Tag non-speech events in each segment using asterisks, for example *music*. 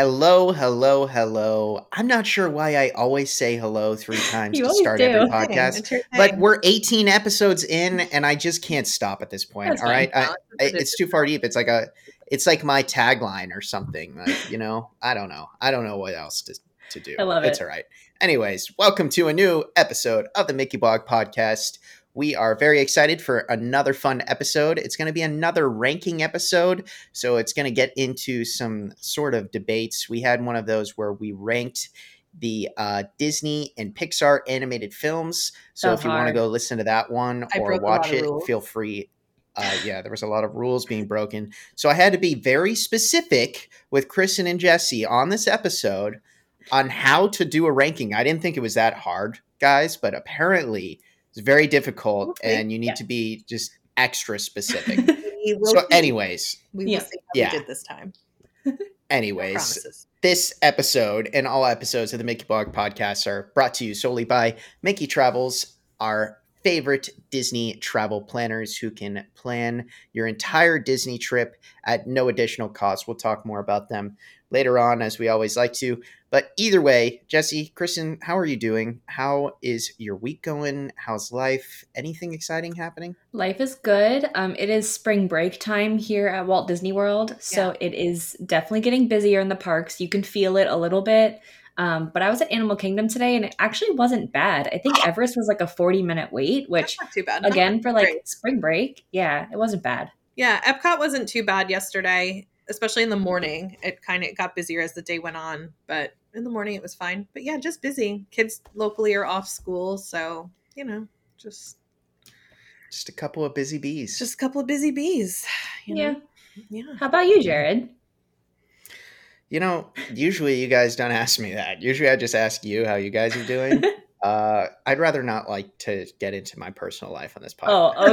Hello, hello, hello. I'm not sure why I always say hello three *laughs* times to start do. every podcast, but we're 18 episodes in, and I just can't stop at this point. That's all right. I, I, it's too far deep. It's like a, it's like my tagline or something. Like you know, I don't know. I don't know what else to to do. I love it. It's all right. Anyways, welcome to a new episode of the Mickey Blog Podcast. We are very excited for another fun episode. It's going to be another ranking episode. So it's going to get into some sort of debates. We had one of those where we ranked the uh, Disney and Pixar animated films. So, So if you want to go listen to that one I or broke a lot watch it, feel free. Uh, yeah, there was a lot of rules being broken. So I had to be very specific with Kristen and Jesse on this episode on how to do a ranking. I didn't think it was that hard, guys, but apparently it's very difficult Okay, and you need yeah. to be just extra specific. *laughs* So see. anyways, we will Yeah. see how Yeah. we did this time. *laughs* anyways, Promises. this episode and all episodes of the Mickey Blog podcast are brought to you solely by Mickey Travels, our favorite Disney travel planners who can plan your entire Disney trip at no additional cost. We'll talk more about them later on, as we always like to. But either way, Jesse, Kristen, how are you doing? How is your week going? How's life? Anything exciting happening? Life is good. Um, it is spring break time here at Walt Disney World, so it is definitely getting busier in the parks. You can feel it a little bit. Um, but I was at Animal Kingdom today, and it actually wasn't bad. I think *laughs* Everest was like a forty-minute wait, which That's not too bad. again for like Great. spring break, yeah, it wasn't bad. Yeah, Epcot wasn't too bad yesterday, especially in the morning. It kind of got busier as the day went on, but in the morning it was fine. But yeah, just busy. Kids locally are off school, so you know, just Just a couple of busy bees. just a couple of busy bees. You Yeah. know? yeah. How about you, Jared? You know, usually you guys don't ask me that. Usually I just ask you how you guys are doing. *laughs* uh, I'd rather not like to get into my personal life on this podcast. Oh,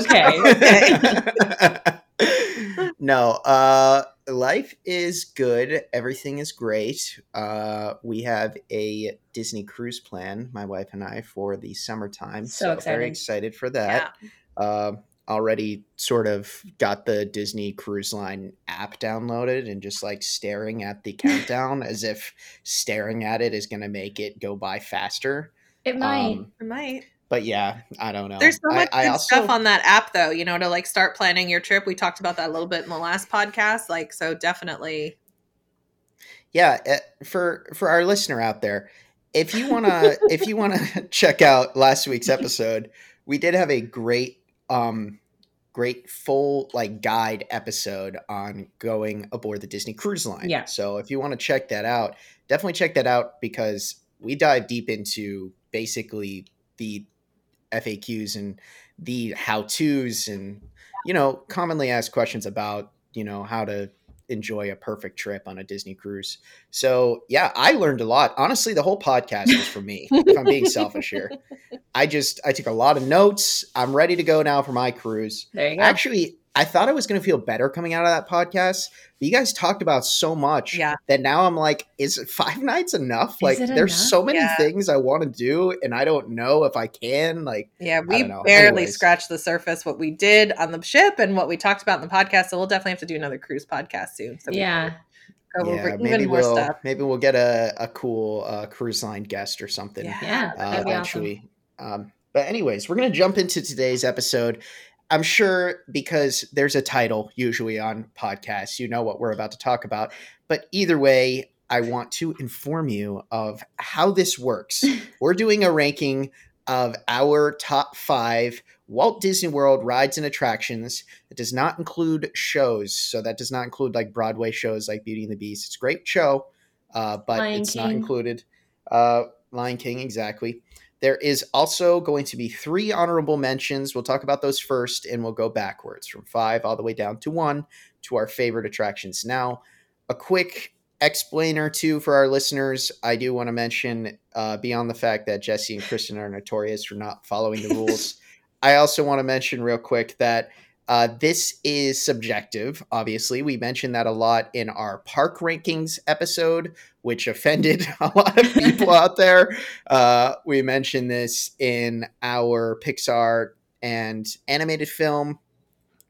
okay. *laughs* no, uh, life is good. Everything is great. Uh, we have a Disney cruise plan, my wife and I, for the summertime. So very exciting. excited for that. Uh, already sort of got the Disney Cruise Line app downloaded and just like staring at the *laughs* countdown as if staring at it is going to make it go by faster. It might. Um, I might. But yeah, I don't know. There's so much I, I also, stuff on that app though, you know, to like start planning your trip. We talked about that a little bit in the last podcast. Like, so definitely yeah uh, for for our listener out there if you want to *laughs* if you want to *laughs* check out last week's episode we did have a great um great full like guide episode on going aboard the disney cruise line Yeah. so if you want to check that out definitely check that out because we dive deep into basically the faqs and the how to's and you know commonly asked questions about you know how to enjoy a perfect trip on a Disney cruise. So yeah, I learned a lot. Honestly, the whole podcast was for me. if I'm being selfish here, *laughs* I just I took a lot of notes. I'm ready to go now for my cruise. there you go. Actually, I thought I was going to feel better coming out of that podcast, but you guys talked about so much Yeah. that now I'm like, is it five nights enough? Is like, there's enough? so many Yeah. things I want to do, and I don't know if I can. Like, Yeah, we barely Anyways. scratched the surface what we did on the ship and what we talked about in the podcast. So we'll definitely have to do another cruise podcast soon. So we yeah. go over yeah, even maybe we'll stuff. maybe we'll get a, a cool uh, cruise line guest or something. Yeah. Yeah. uh, That'd awesome. eventually. Um, but anyways, we're gonna jump into today's episode. I'm sure because there's a title usually on podcasts, you know what we're about to talk about. But either way, I want to inform you of how this works. *laughs* we're doing a ranking of our top five Walt Disney World rides and attractions. It does not include shows, so that does not include like Broadway shows like Beauty and the Beast. It's a great show, uh, but Lion it's not included. Uh, Lion King, exactly. There is also going to be three honorable mentions. We'll talk about those first, and we'll go backwards from five all the way down to one to our favorite attractions. Now, a quick explainer too for our listeners. I do want to mention, uh, beyond the fact that Jesse and Kristen are notorious for not following the rules, *laughs* I also want to mention real quick that uh, this is subjective. Obviously, we mentioned that a lot in our park rankings episode, which offended *laughs* a lot of people *laughs* out there. Uh, we mentioned this in our Pixar and animated film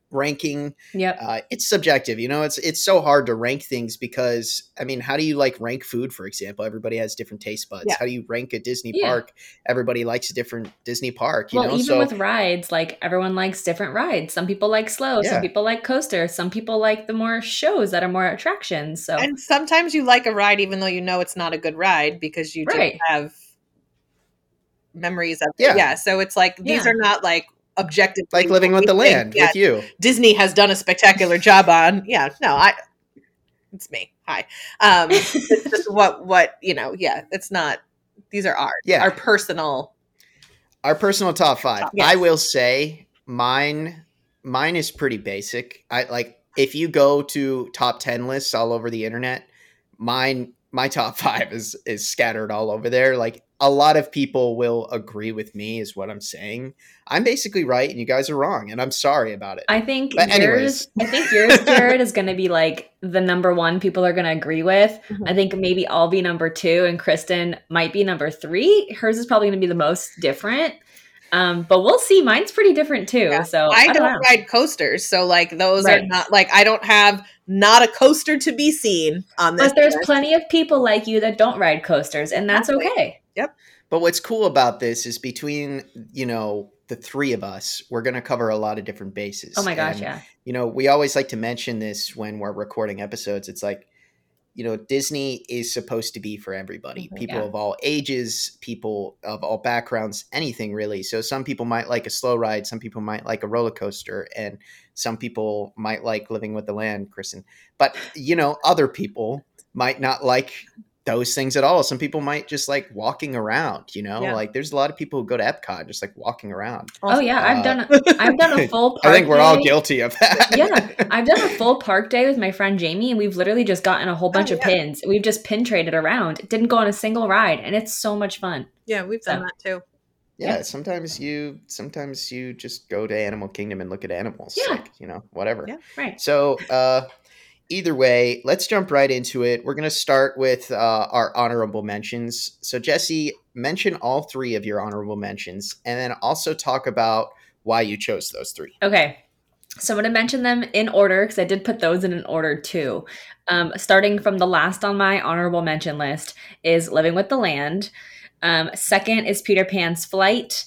ranking. Yep. Uh, it's subjective, you know. It's it's so hard to rank things because I mean, how do you like rank food? For example, everybody has different taste buds. Yeah. How do you rank a Disney Yeah. park? Everybody likes a different Disney park, you well, know. even so with rides, like everyone likes different rides. Some people like slow, Yeah. some people like coaster, some people like the more shows that are more attractions. So And sometimes you like a ride even though you know it's not a good ride because you Right. just have memories of. Yeah. Yeah. So it's like these Yeah. are not like objective. like living with the land with you. Disney has done a spectacular job on. Yeah, no, I it's me. Hi. Um *laughs* it's just what what, you know, yeah, it's not these are ours. Yeah. Our personal Our personal top five. Top- yes. I will say mine. Mine is pretty basic. I like if you go to top ten lists all over the internet, mine my top *laughs* five is is scattered all over there. Like a lot of people will agree with me, is what I'm saying. I'm basically right, and you guys are wrong, and I'm sorry about it. I think But yours, anyways. I think yours, *laughs* Jared, is going to be like the number one people are going to agree with. Mhm. I think maybe I'll be number two, and Kristen might be number three. Hers is probably going to be the most different. Um, but we'll see. Mine's pretty different too. Yeah. So I I, don't don't ride coasters, so like those are not like I don't have not a coaster to be seen on this. But there's list. plenty of people like you that don't ride coasters, and that's Exactly. Okay. But what's cool about this is between you know the three of us, we're going to cover a lot of different bases. Oh my gosh, And, yeah. you know, we always like to mention this when we're recording episodes. It's like, you know, Disney is supposed to be for everybody Mhm. people Yeah. of all ages, people of all backgrounds, anything really. So some people might like a slow ride, some people might like a roller coaster, and some people might like living with the land, Kristen. But, you know, other people might not like those things at all. Some people might just like walking around, you know, Yeah. like there's a lot of people who go to Epcot just like walking around. Oh yeah, I've Uh, done a, I've done a *laughs* full. Park I think we're all guilty of that. Yeah, *laughs* I've done a full park day with my friend Jamie, and we've literally just gotten a whole bunch of yeah. pins. We've just pin traded around. Didn't go on a single ride, and it's so much fun. Yeah, we've done So- that too. yeah, sometimes you sometimes you just go to animal kingdom and look at animals Yeah. like you know whatever Yeah. Right. so uh either way let's jump right into it we're going to start with uh our honorable mentions so jesse mention all three of your honorable mentions and then also talk about why you chose those three Okay. So I'm going to mention them in order because I did put those in an order too. Um, starting from the last on my honorable mention list is Living with the Land. Um, second is Peter Pan's Flight.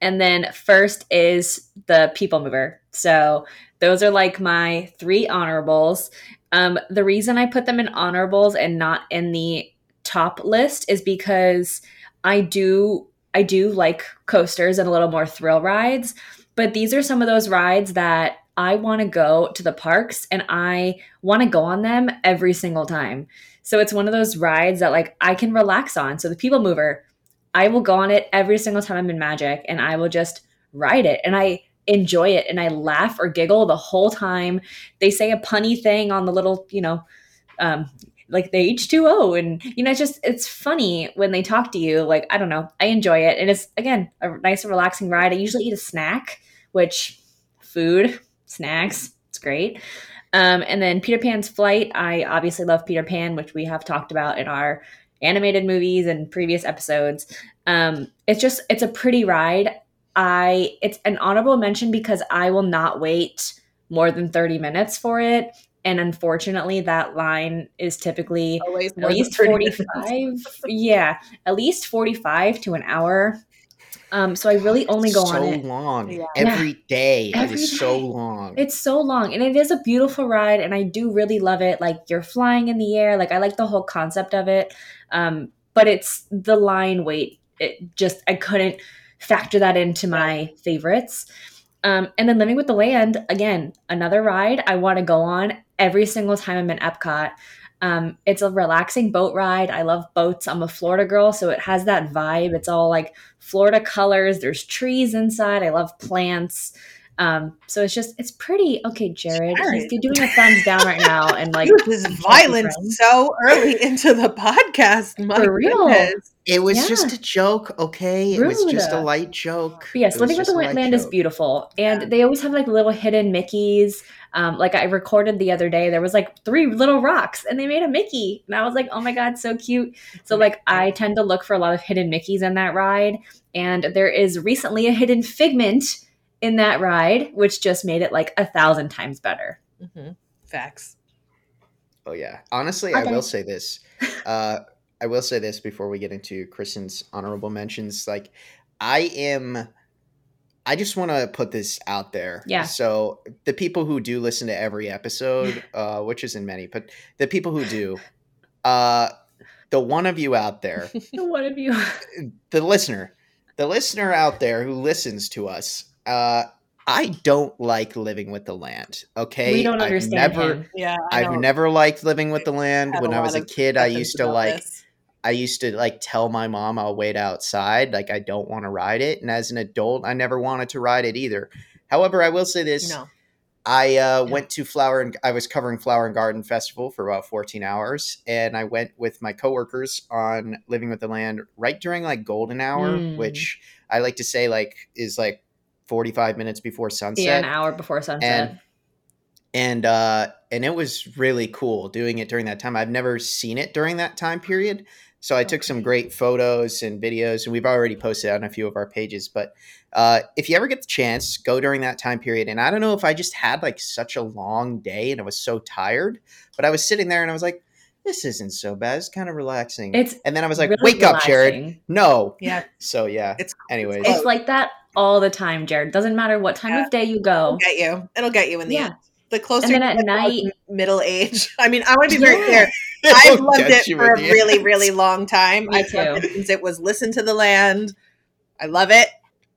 And then first is The People Mover. So those are like my three honorables. Um, the reason I put them in honorables and not in the top list is because I do I do like coasters and a little more thrill rides, but these are some of those rides that I want to go to the parks and I want to go on them every single time. So it's one of those rides that like I can relax on. So the People Mover, I will go on it every single time I'm in Magic and I will just ride it and I enjoy it. And I laugh or giggle the whole time. They say a punny thing on the little, you know, um, like the H2O and you know it's just it's funny when they talk to you. Like I don't know. I enjoy it. And it's again a nice relaxing ride. I usually eat a snack which food snacks it's great. Um, and then Peter Pan's flight. I obviously love Peter Pan which we have talked about in our animated movies and previous episodes. Um, it's just it's a pretty ride I it's an honorable mention because I will not wait more than 30 minutes for it. And unfortunately that line is typically Always at least 45 yeah at least 45 to an hour. Um so i really only go so on it long. Yeah. every *laughs* day Every it is so long. It's so long and it is a beautiful ride and i do really love it. Like you're flying in the air like i like the whole concept of it. Um but it's the line wait it just i couldn't factor that into my favorites. Um, and then living with the land again another ride i want to go on every single time i'm in epcot. Um, it's a relaxing boat ride. I love boats. I'm a florida girl so it has that vibe. It's all like florida colors. There's trees inside. I love plants um, so it's just it's pretty okay jared, Jared. he's doing a thumbs down right now and like this Happy violence friends. so early into the podcast. My For real. goodness. it was Yeah. just a joke okay it was just a light joke But yes, Living with the a Land is beautiful, and Yeah. they always have like little hidden Mickeys. Um, like I recorded the other day, there was like three little rocks, and they made a Mickey, and I was like, "Oh my god, so cute!" So like *laughs* I tend to look for a lot of hidden Mickeys in that ride, and there is recently a hidden Figment in that ride, which just made it like a thousand times better. Mm-hmm. Facts. Oh yeah. Honestly, okay. I will say this. *laughs* Uh, I will say this before we get into Kristen's honorable mentions. Like, I am. I just want to put this out there. Yeah. So the people who do listen to every episode, *laughs* uh, which isn't many, but the people who do, uh, the one of you out there, *laughs* the one of you, the listener, the listener out there who listens to us, uh, I don't like living with the land. Okay, we don't understand. I've never, him. Yeah, I I've never liked living with the land. When I was a kid, I used to like. This. I used to like tell my mom I'll wait outside, like I don't want to ride it. And as an adult, I never wanted to ride it either. However, I will say this: no. I uh, went to Flower and I was covering Flower and Garden Festival for about 14 hours, and I went with my coworkers on Living with the Land right during like golden hour, mm. which I like to say like is like 45 minutes before sunset. Yeah, an hour before sunset. And, and uh and it was really cool doing it during that time. I've never seen it during that time period. So I took some great photos and videos, and we've already posted on a few of our pages. But uh, if you ever get the chance, go during that time period. And I don't know if I just had like such a long day and I was so tired, but I was sitting there and I was like, this isn't so bad. It's kind of relaxing. It's and then I was like, really wake relaxing. up, Jared. No. Yeah. So yeah. It's anyways. It's like that all the time, Jared. Doesn't matter what time yeah. of day you go. It'll get you. It'll get you in the yeah. end. The closer and then at night, middle age. *laughs* I mean, I want to be very clear. *laughs* I've loved it for a really, really long time. Me I've too. loved it since it was listen to the land. I love it.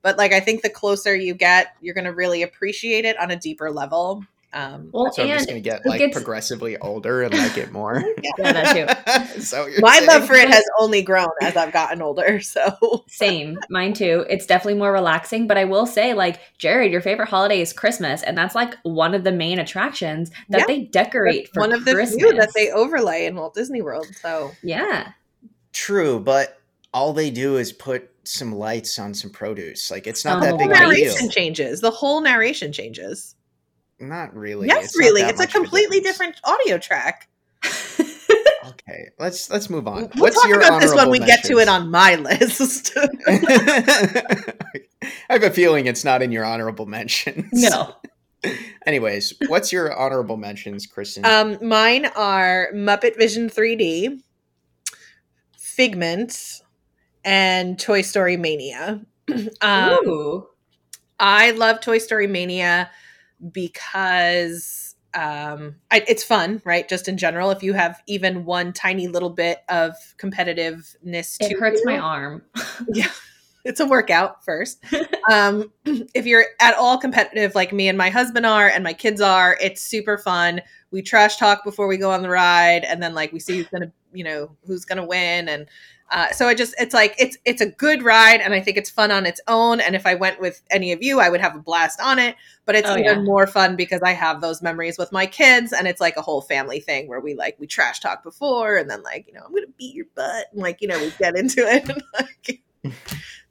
But like I think the closer you get, you're gonna really appreciate it on a deeper level. Um, well, so I'm just gonna get like gets... progressively older and like it more. yeah. *laughs* yeah, that too. *laughs* so my saying. love for it has only grown as I've gotten older. *laughs* So same, mine too. It's definitely more relaxing. But I will say, like Jared, your favorite holiday is Christmas, and that's like one of the main attractions that yeah. they decorate for one of the few that they overlay in Walt Disney World. So yeah, true. But all they do is put some lights on some produce. Like it's not the that big of a narration changes. The whole narration changes. Not really. Yes, it's really. It's a completely different audio track. *laughs* okay, let's let's move on. We'll What's talk your about this when we mentions? get to it on my *laughs* list. *laughs* I have a feeling it's not in your honorable mentions. No. Anyways, what's your honorable mentions, Kristen? Um, mine are Muppet Vision 3D, Figment, and Toy Story Mania. *clears throat* um, Ooh. I love Toy Story Mania because um, I, it's fun, right? Just in general, if you have even one tiny little bit of competitiveness, it hurts you, my arm. yeah, *laughs* it's a workout first. *laughs* um, if you're at all competitive, like me and my husband are, and my kids are, it's super fun. We trash talk before we go on the ride, and then like we see who's gonna, you know, who's gonna win, and uh, so I just it's like it's it's a good ride and I think it's fun on its own. And if I went with any of you, I would have a blast on it. But it's oh, even yeah. more fun because I have those memories with my kids and it's like a whole family thing where we like we trash talk before and then like, you know, I'm gonna beat your butt and like, you know, we get into it and *laughs* like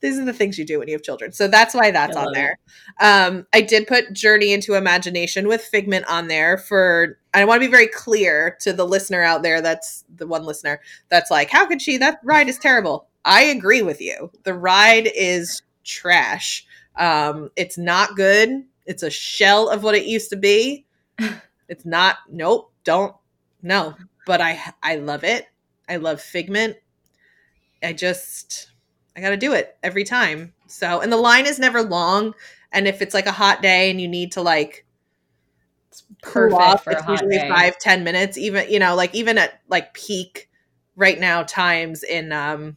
these are the things you do when you have children. So that's why that's on there. Um, I did put Journey into Imagination with Figment on there for I want to be very clear to the listener out there that's the one listener that's like, how could she? That ride is terrible. I agree with you. The ride is trash. Um, it's not good. It's a shell of what it used to be. *laughs* It's not, nope, don't, no. But I I love it. I love Figment. I just I got to do it every time. So, and the line is never long. And if it's like a hot day and you need to like perfect off, it's usually day. five ten minutes. Even you know, like even at like peak right now times in um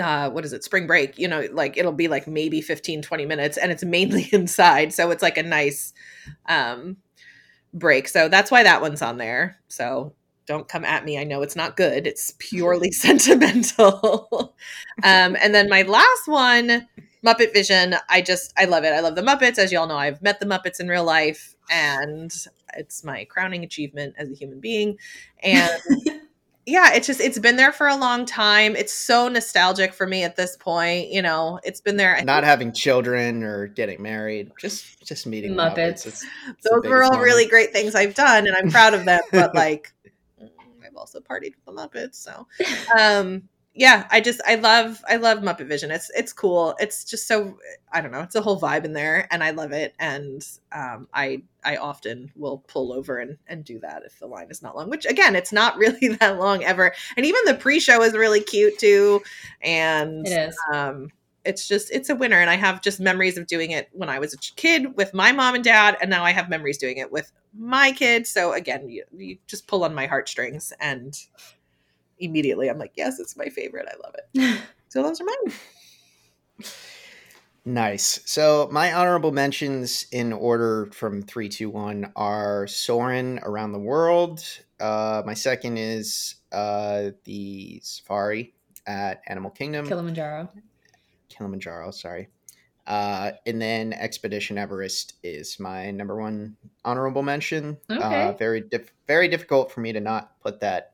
uh what is it spring break you know like it'll be like maybe 15 20 minutes and it's mainly *laughs* inside so it's like a nice um break so that's why that one's on there so don't come at me. I know it's not good. It's purely *laughs* sentimental. um, and then my last one, Muppet Vision. I just I love it. I love the Muppets. As you all know, I've met the Muppets in real life, and it's my crowning achievement as a human being. And *laughs* yeah, it's just it's been there for a long time. It's so nostalgic for me at this point. You know, it's been there. Not having children or getting married, just just meeting Muppets. Muppets. It's, it's Those were all moment. really great things I've done, and I'm proud of them. But *laughs* like also partied with the Muppets. So, *laughs* um, yeah, I just I love I love Muppet Vision. It's it's cool. It's just so I don't know. It's a whole vibe in there, and I love it. And um, I I often will pull over and and do that if the line is not long. Which again, it's not *laughs* really that long ever. And even the pre-show is really cute too. And It is. um, it's just it's a winner. And I have just memories of doing it when I was a kid with my mom and dad, and now I have memories doing it with my kids. So again, you, you just pull on my heartstrings and immediately I'm like, yes, it's my favorite. I love it. *laughs* So those are mine. Nice. So my honorable mentions in order from three, two, one are Soarin' around the world. Uh, my second is uh, the Safari at Animal Kingdom, Kilimanjaro. Kilimanjaro. Sorry. Uh, and then Expedition Everest is my number one honorable mention. Uh, Okay. very diff- very difficult for me to not put that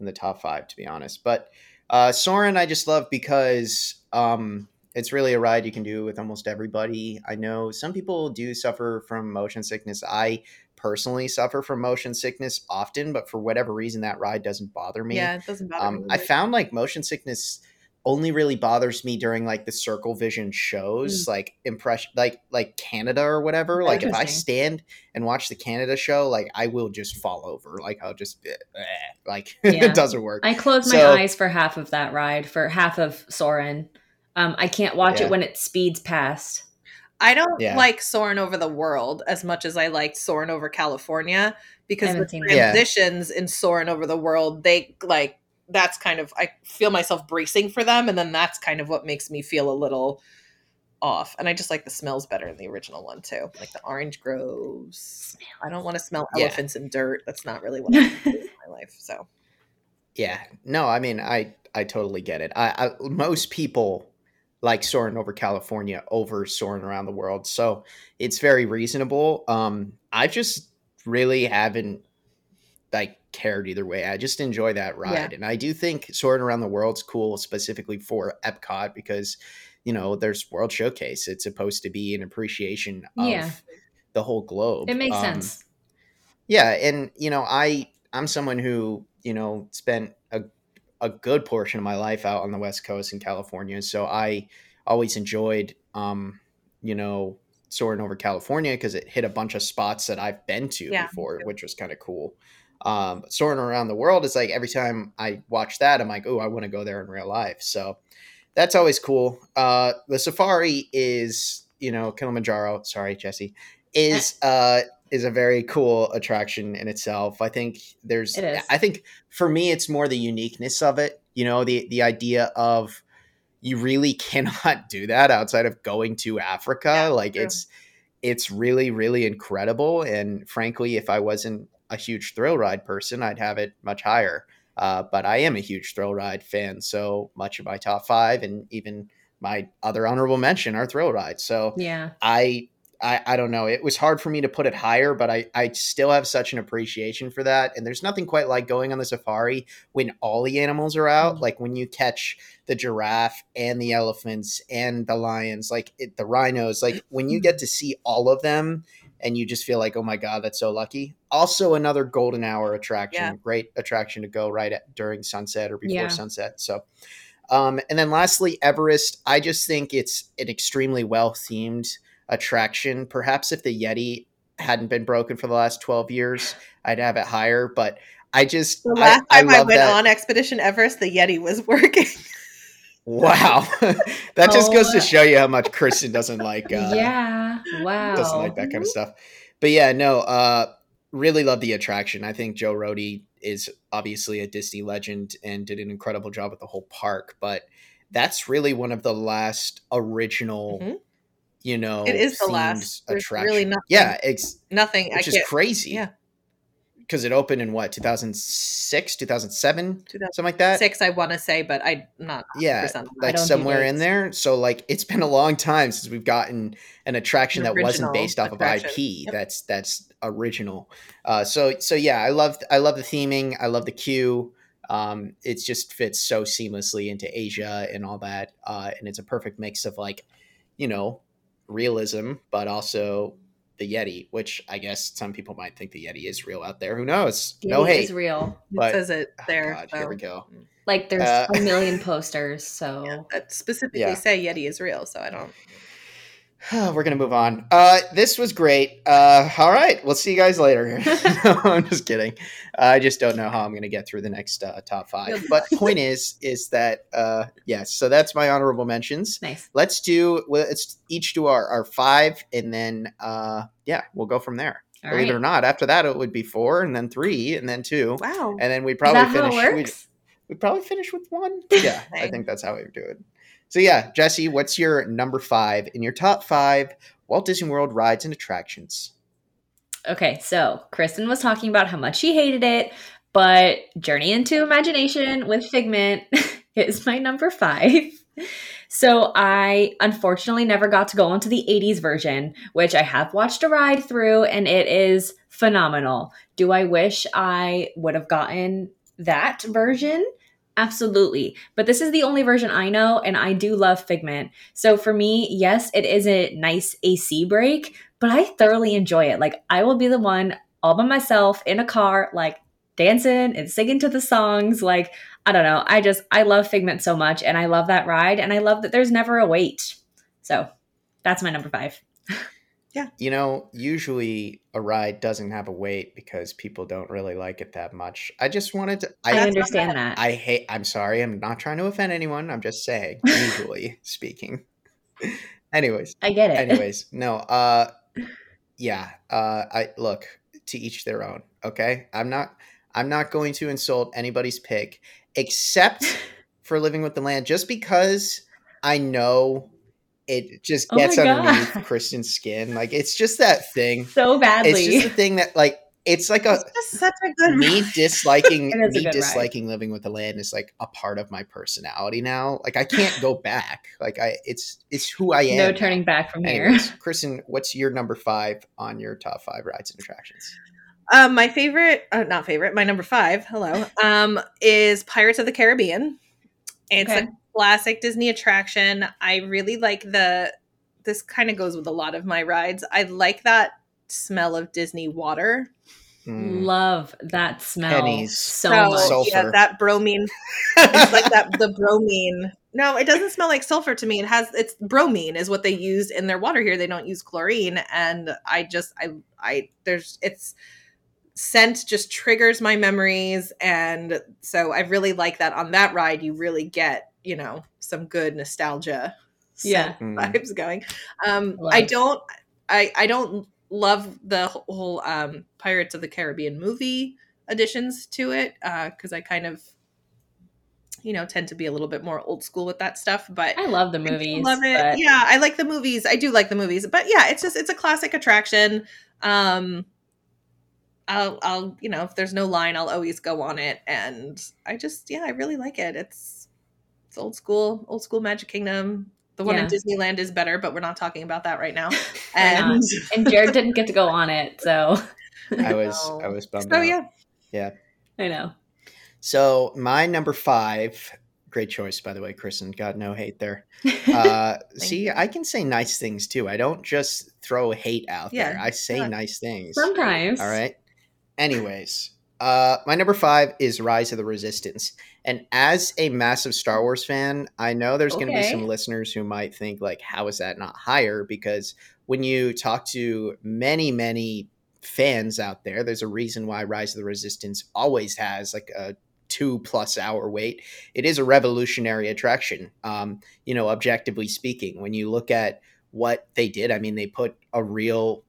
in the top five, to be honest. But uh, Soarin', I just love because um, it's really a ride you can do with almost everybody. I know some people do suffer from motion sickness. I personally suffer from motion sickness often, but for whatever reason, that ride doesn't bother me. Yeah, it doesn't bother Um, me. I found like motion sickness only really bothers me during like the circle vision shows like impression like like canada or whatever like if i stand and watch the canada show like i will just fall over like i'll just eh, eh, like *laughs* Yeah. it doesn't work I close my eyes for half of that ride, for half of Soarin'. Um, I can't watch Yeah. it when it speeds past. I don't Yeah. like Soaring Over the World as much as I liked Soaring Over California because the haven't seen that. Yeah. transitions in Soaring Over the World, they like that's kind of I feel myself bracing for them, and then that's kind of what makes me feel a little off. And I just like the smells better in the original one too, like the orange groves. I don't want to smell Yeah. elephants and dirt. That's not really what I want in *laughs* my life. So yeah no i mean i i totally get it i, I most people like soaring over california over soaring around the world so it's very reasonable um i just really haven't like cared either way i just enjoy that ride and i do think soaring around the world's cool specifically for epcot because you know there's world showcase it's supposed to be an appreciation of Yeah. the whole globe It makes Um, sense. yeah and you know i i'm someone who you know spent a, a good portion of my life out on the west coast in california so i always enjoyed um you know soaring over california because it hit a bunch of spots that i've been to Yeah, before which was kind of cool um soaring around the world is like every time i watch that i'm like oh i want to go there in real life so that's always cool uh the safari is you know kilimanjaro sorry jesse is *laughs* uh is a very cool attraction in itself. I think there's It. I think for me it's more the uniqueness of it, you know, the the idea of you really *laughs* cannot do that outside of going to Africa. Yeah, like true. it's it's really really incredible and frankly if I wasn't a huge thrill ride person, I'd have it much higher. Uh, but I am a huge thrill ride fan, so much of my top 5 and even my other honorable mention are thrill rides. So Yeah. I, I I don't know. It was hard for me to put it higher, but I I still have such an appreciation for that. And there's nothing quite like going on the safari when all the animals are out. Mhm. Like when you catch the giraffe and the elephants and the lions, like it, the rhinos. Like when you get to see all of them, and you just feel like, oh my god, that's so lucky. Also, another golden hour attraction. Yeah. Great attraction to go right at during sunset or before Yeah. sunset. So. Um, and then lastly, Everest. I just think it's an extremely well themed attraction. Perhaps if the Yeti hadn't been broken for the last 12 years, I'd have it higher. But I just, the last I, I time I, love went that. on Expedition Everest, the Yeti was working. *laughs* Wow. *laughs* that just goes to Oh. show you how much Kristen doesn't like, uh, yeah. Wow. doesn't like that kind of stuff. But yeah, no, uh, really love the attraction. I think Joe Rohde is obviously a Disney legend and did an incredible job with the whole park. But that's really one of the last original, Mhm. you know, It is the last. Attraction. really nothing- Yeah, it's Nothing. I which is crazy. yeah. Because it opened in what 2006, 2007, 2006, something like that. six I want to say, but I'm not. Yeah, 100% on that. like somewhere in there. So like it's been a long time since we've gotten an attraction An that wasn't based off attraction. of IP. Yep. That's that's original. Uh, so so yeah, I love I love the theming. I love the queue. Um, it just fits so seamlessly into Asia and all that, uh, and it's a perfect mix of like, you know, realism, but also the Yeti, which I guess some people might think the Yeti is real out there. Who knows? Yeti no hate. is real. But- it says it Oh, there. God, so. here we go. Like there's Uh, a million *laughs* posters, so Yeah, that specifically Yeah. say Yeti is real, so I don't. *sighs* We're gonna move on. Uh, this was great. Uh, all right, we'll see you guys later. *laughs* *laughs* no, I'm just kidding. I just don't know how I'm gonna get through the next uh, top five. But point is, is that uh, yes. So that's my honorable mentions. nice. Let's do. Let's each do our, our five, and then uh, yeah, we'll go from there. All Believe right. it or not, after that it would be four, and then three, and then two, Wow. and then we'd Is probably finish. we'd probably finish with one. *laughs* Yeah, I think that's how we do it. So yeah, Jesse, what's your number five in your top five Walt Disney World rides and attractions? Okay, so Kristen was talking about how much she hated it, but Journey into Imagination with Figment *laughs* is my number five. So I unfortunately never got to go onto the 80s version, which I have watched a ride through and it is phenomenal. Do I wish I would have gotten that version? Absolutely. But this is the only version I know and I do love Figment. So for me, yes, it is a nice AC break, but I thoroughly enjoy it. Like I will be the one all by myself in a car, like dancing and singing to the songs. Like I don't know. I just I love Figment so much, and I love that ride, and I love that there's never a wait. So that's my number five. *laughs* You know, usually a ride doesn't have a wait because people don't really like it that much. I just wanted to. I, I understand that. I hate. I'm sorry. I'm not trying to offend anyone. I'm just saying. Usually *laughs* speaking. *laughs* Anyways, I get it. *laughs* anyways, no. Uh, yeah. Uh, I look to each their own. Okay. I'm not. I'm not going to insult anybody's pick, except for living with the land, just because I know it just Oh gets underneath God. Kristen's skin. Like it's just that thing. so badly. It's just the thing that like it's like a It's such a good me ride. *laughs* disliking It is a me good ride. disliking living with the land is like a part of my personality now. Like I can't go back. Like I it's it's who I am. no now. turning back from here. *laughs* Kristen, what's your number five on your top five rides and attractions? Um, my favorite, uh, not favorite, my number five. Hello. Um, is Pirates of the Caribbean. It's Okay. a classic Disney attraction. I really like the. This kind of goes with a lot of my rides. I like that smell of Disney water. Hmm. Love that smell Pennies. so, So, much. Sulfur. yeah, that bromine. it's like that the bromine. No, it doesn't smell like sulfur to me. It has it's bromine is what they use in their water here. They don't use chlorine, and I just I I there's it's scent just triggers my memories, and so I really like that on that ride. You really get you know some good nostalgia. Yeah. Mm. vibes going. Um, I don't I I don't love the whole um Pirates of the Caribbean movie additions to it uh because I kind of, you know, tend to be a little bit more old school with that stuff. But I love the I movies. love it. but Yeah, I like the movies. I do like the movies. But yeah, it's just it's a classic attraction. Um, I'll I'll you know if there's no line, I'll always go on it, and I just yeah, I really like it. It's it's old school, old school Magic Kingdom. The one in Disneyland is better, but we're not talking about that right now. *laughs* And and Jared didn't get to go on it, so I *laughs* was. I was bummed so yeah, yeah, I know. So my number five, great choice by the way, Kristen. Got no hate there. *laughs* Uh, see, you. I can say nice things too. I don't just throw hate out Yeah, there. I say yeah. nice things. Sometimes. All right. Anyways, uh, my number five is Rise of the Resistance. And as a massive Star Wars fan, I know there's going to be some listeners who might think, like, how is that not higher? Because when you talk to many, many fans out there, there's a reason why Rise of the Resistance always has like a two plus hour wait. It is a revolutionary attraction. Um, you know, objectively speaking, when you look at what they did, I mean, they put a real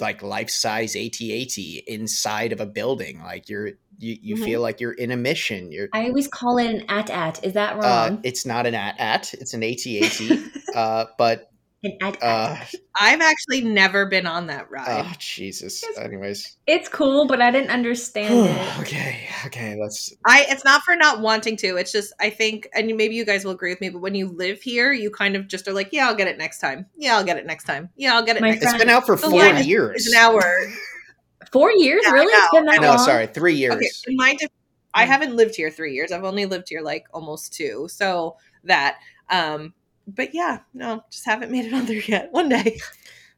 like life size AT-AT inside of a building. Like you're you, you Mhm. feel like you're in a mission. You're I always call it an at-at. Is that uh, wrong? it's not an at-at, it's an AT-AT. *laughs* uh, but an at-at. uh, I've actually never been on that ride. oh Jesus. Yes. Anyways. it's cool, but I didn't understand it. okay, okay, let's I it's not for not wanting to. It's just I think, and maybe you guys will agree with me, but when you live here, you kind of just are like, yeah, I'll get it next time. Yeah, I'll get it next time. Yeah, I'll get it My next it's time. It's been out for The four line is- years. It's an hour. *laughs* Four years? Yeah, I really? It's know, been that No, long? sorry, three years. Okay, in my def- I haven't lived here three years. I've only lived here like almost two. So that, um, but yeah, no, just haven't made it on there yet. One day.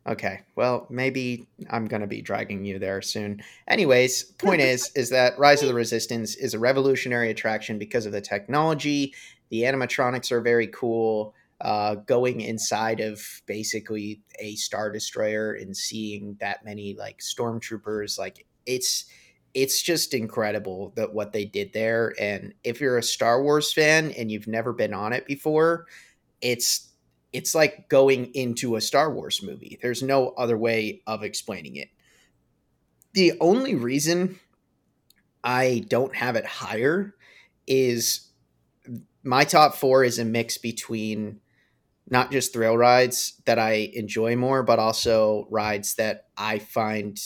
Okay. Well, maybe I'm going to be dragging you there soon. Anyways, point is is that Rise of the Resistance is a revolutionary attraction because of the technology. The animatronics are very cool. Uh, going inside of basically a star destroyer and seeing that many like stormtroopers, like it's it's just incredible that what they did there. And if you're a Star Wars fan and you've never been on it before, it's it's like going into a Star Wars movie. There's no other way of explaining it. The only reason I don't have it higher is my top four is a mix between not just thrill rides that I enjoy more, but also rides that I find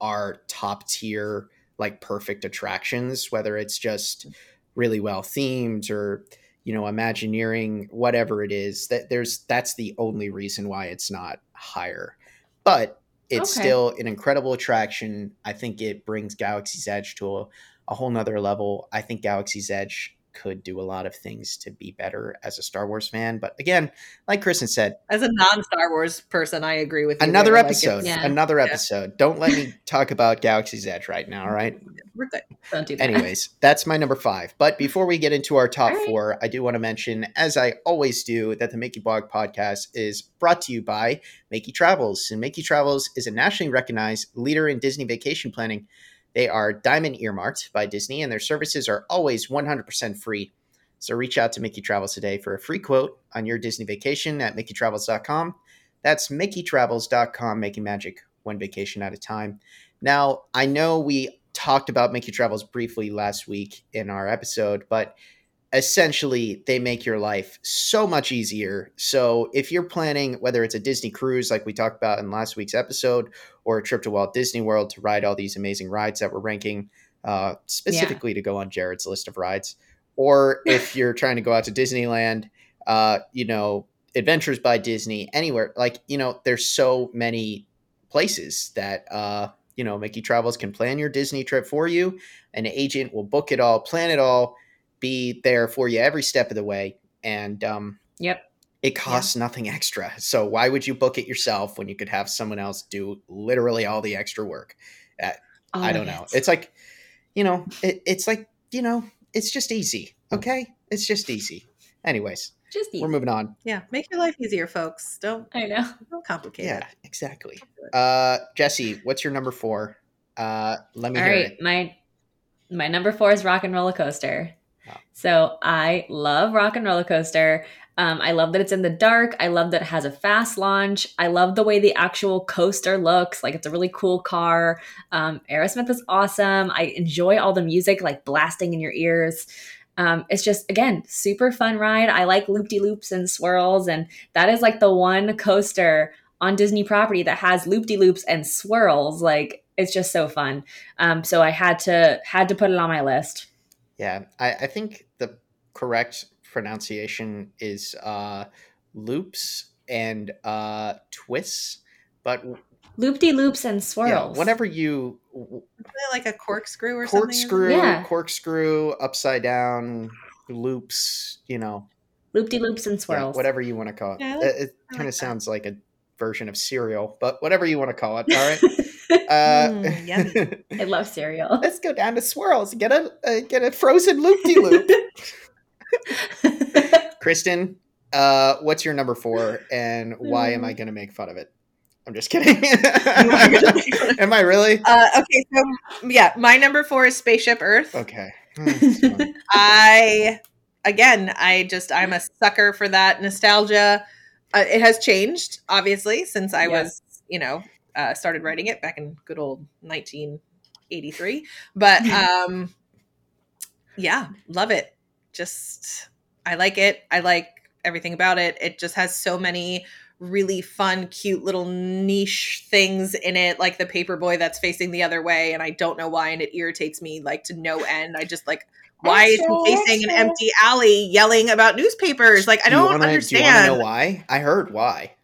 are top tier, like perfect attractions, whether it's just really well themed or you know imagineering whatever it is that there's that's the only reason why it's not higher. But it's okay. still an incredible attraction. I think it brings galaxy's edge to a, a whole nother level. I think galaxy's edge could do a lot of things to be better as a Star Wars fan. But again, like Kristen said, as a non Star Wars person, I agree with you. Another there. episode. Like yeah. Another episode. Yeah. Don't let me *laughs* talk about Galaxy's Edge right now, all right? We're good. Don't do that. Anyways, that's my number five. But before we get into our top right. four, I do want to mention, as I always do, that the Mickey Blog podcast is brought to you by Mickey Travels. And Mickey Travels is a nationally recognized leader in Disney vacation planning they are diamond earmarked by Disney, and their services are always 100% free. So reach out to Mickey Travels today for a free quote on your Disney vacation at MickeyTravels.com. That's MickeyTravels.com, making magic one vacation at a time. Now, I know we talked about Mickey Travels briefly last week in our episode, but essentially they make your life so much easier. So if you're planning whether it's a Disney cruise like we talked about in last week's episode or a trip to Walt Disney World to ride all these amazing rides that we're ranking uh, specifically yeah. to go on Jared's list of rides, or if *laughs* you're trying to go out to Disneyland, uh, you know, Adventures by Disney, anywhere like you know, there's so many places that uh, you know Mickey Travels can plan your Disney trip for you. An agent will book it all, plan it all be there for you every step of the way. And um, yep, it costs yeah. nothing extra. So why would you book it yourself when you could have someone else do literally all the extra work? Uh, I don't know. It's like, you know, it, it's like, you know, it's just easy. Okay. It's just easy. Anyways, just easy. we're moving on. Yeah. Make your life easier, folks. Don't, I know. Don't complicate yeah, it. exactly. Uh, Jesse, what's your number four? Uh, let me All right, it. My, my number four is Rock and Roller Coaster. So I love Rock and Roller Coaster. Um, I love that it's in the dark. I love that it has a fast launch. I love the way the actual coaster looks. Like it's a really cool car. Um, Aerosmith is awesome. I enjoy all the music like blasting in your ears. Um, it's just again super fun ride. I like loop de loops and swirls, and that is like the one coaster on Disney property that has loop de loops and swirls. Like it's just so fun. Um, so I had to had to put it on my list. Yeah, I, I think the correct pronunciation is uh, loops and uh, twists, but loop de loops and swirls. Yeah, whenever you like a corkscrew or corkscrew, something. Yeah. corkscrew, upside down loops. You know, loop de loops and swirls. Yeah, whatever you want to call it. Yeah, it, it kind of like sounds like a version of cereal, but whatever you want to call it. All right. *laughs* *laughs* Uh, mm, *laughs* I love cereal. Let's go down to Swirls. Get a uh, get a frozen loop de loop. Kristen, uh, what's your number four, and why am I mm. going to make fun of it? I'm just kidding. *laughs* am I really? Uh, okay, so yeah, my number four is Spaceship Earth. Okay. Mm, I again, I just I'm a sucker for that nostalgia. Uh, it has changed obviously since I yes. was you know uh, started writing it back in good old 1983. But *laughs* um, yeah, love it. Just, I like it. I like everything about it. It just has so many really fun, cute little niche things in it, like the paper boy that's facing the other way. And I don't know why, and it irritates me like to no end. I just like, why is he facing an empty alley yelling about newspapers? Like, I don't wanna, understand. Do you know why? I heard why.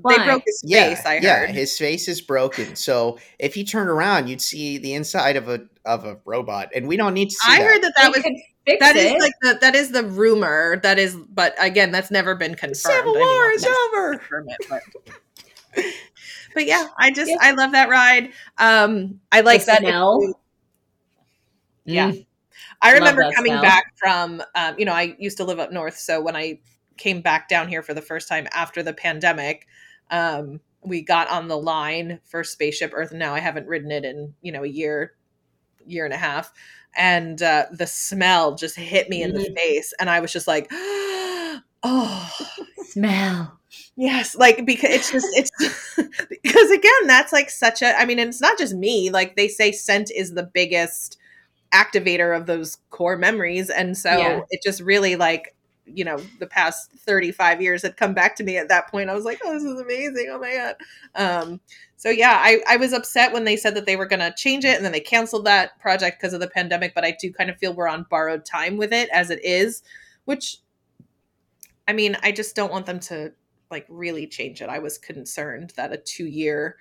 Why? They broke his face. Yeah, I heard. Yeah, his face is broken. So if he turned around, you'd see the inside of a of a robot, and we don't need to. I that. heard that that was that is like the that is the rumor. That is, but again, that's never been confirmed. Civil War is over. It, but *laughs* but yeah, I just yeah. I love that ride. Um, I like that smell. Yeah, mm. I remember coming smell. back from um, you know I used to live up north, so when I came back down here for the first time after the pandemic, um, we got on the line for Spaceship Earth. Now I haven't ridden it in you know a year, year and a half, and uh, the smell just hit me in mm-hmm. the face, and I was just like, *gasps* oh, *laughs* smell. Yes, like because it's just it's *laughs* because again that's like such a I mean and it's not just me like they say scent is the biggest activator of those core memories and so yeah. it just really like you know the past 35 years had come back to me at that point. I was like oh this is amazing. Oh my god. Um so yeah i i was upset when they said that they were going to change it and then they canceled that project because of the pandemic but i do kind of feel we're on borrowed time with it as it is which i mean i just don't want them to like really change it. I was concerned that a two year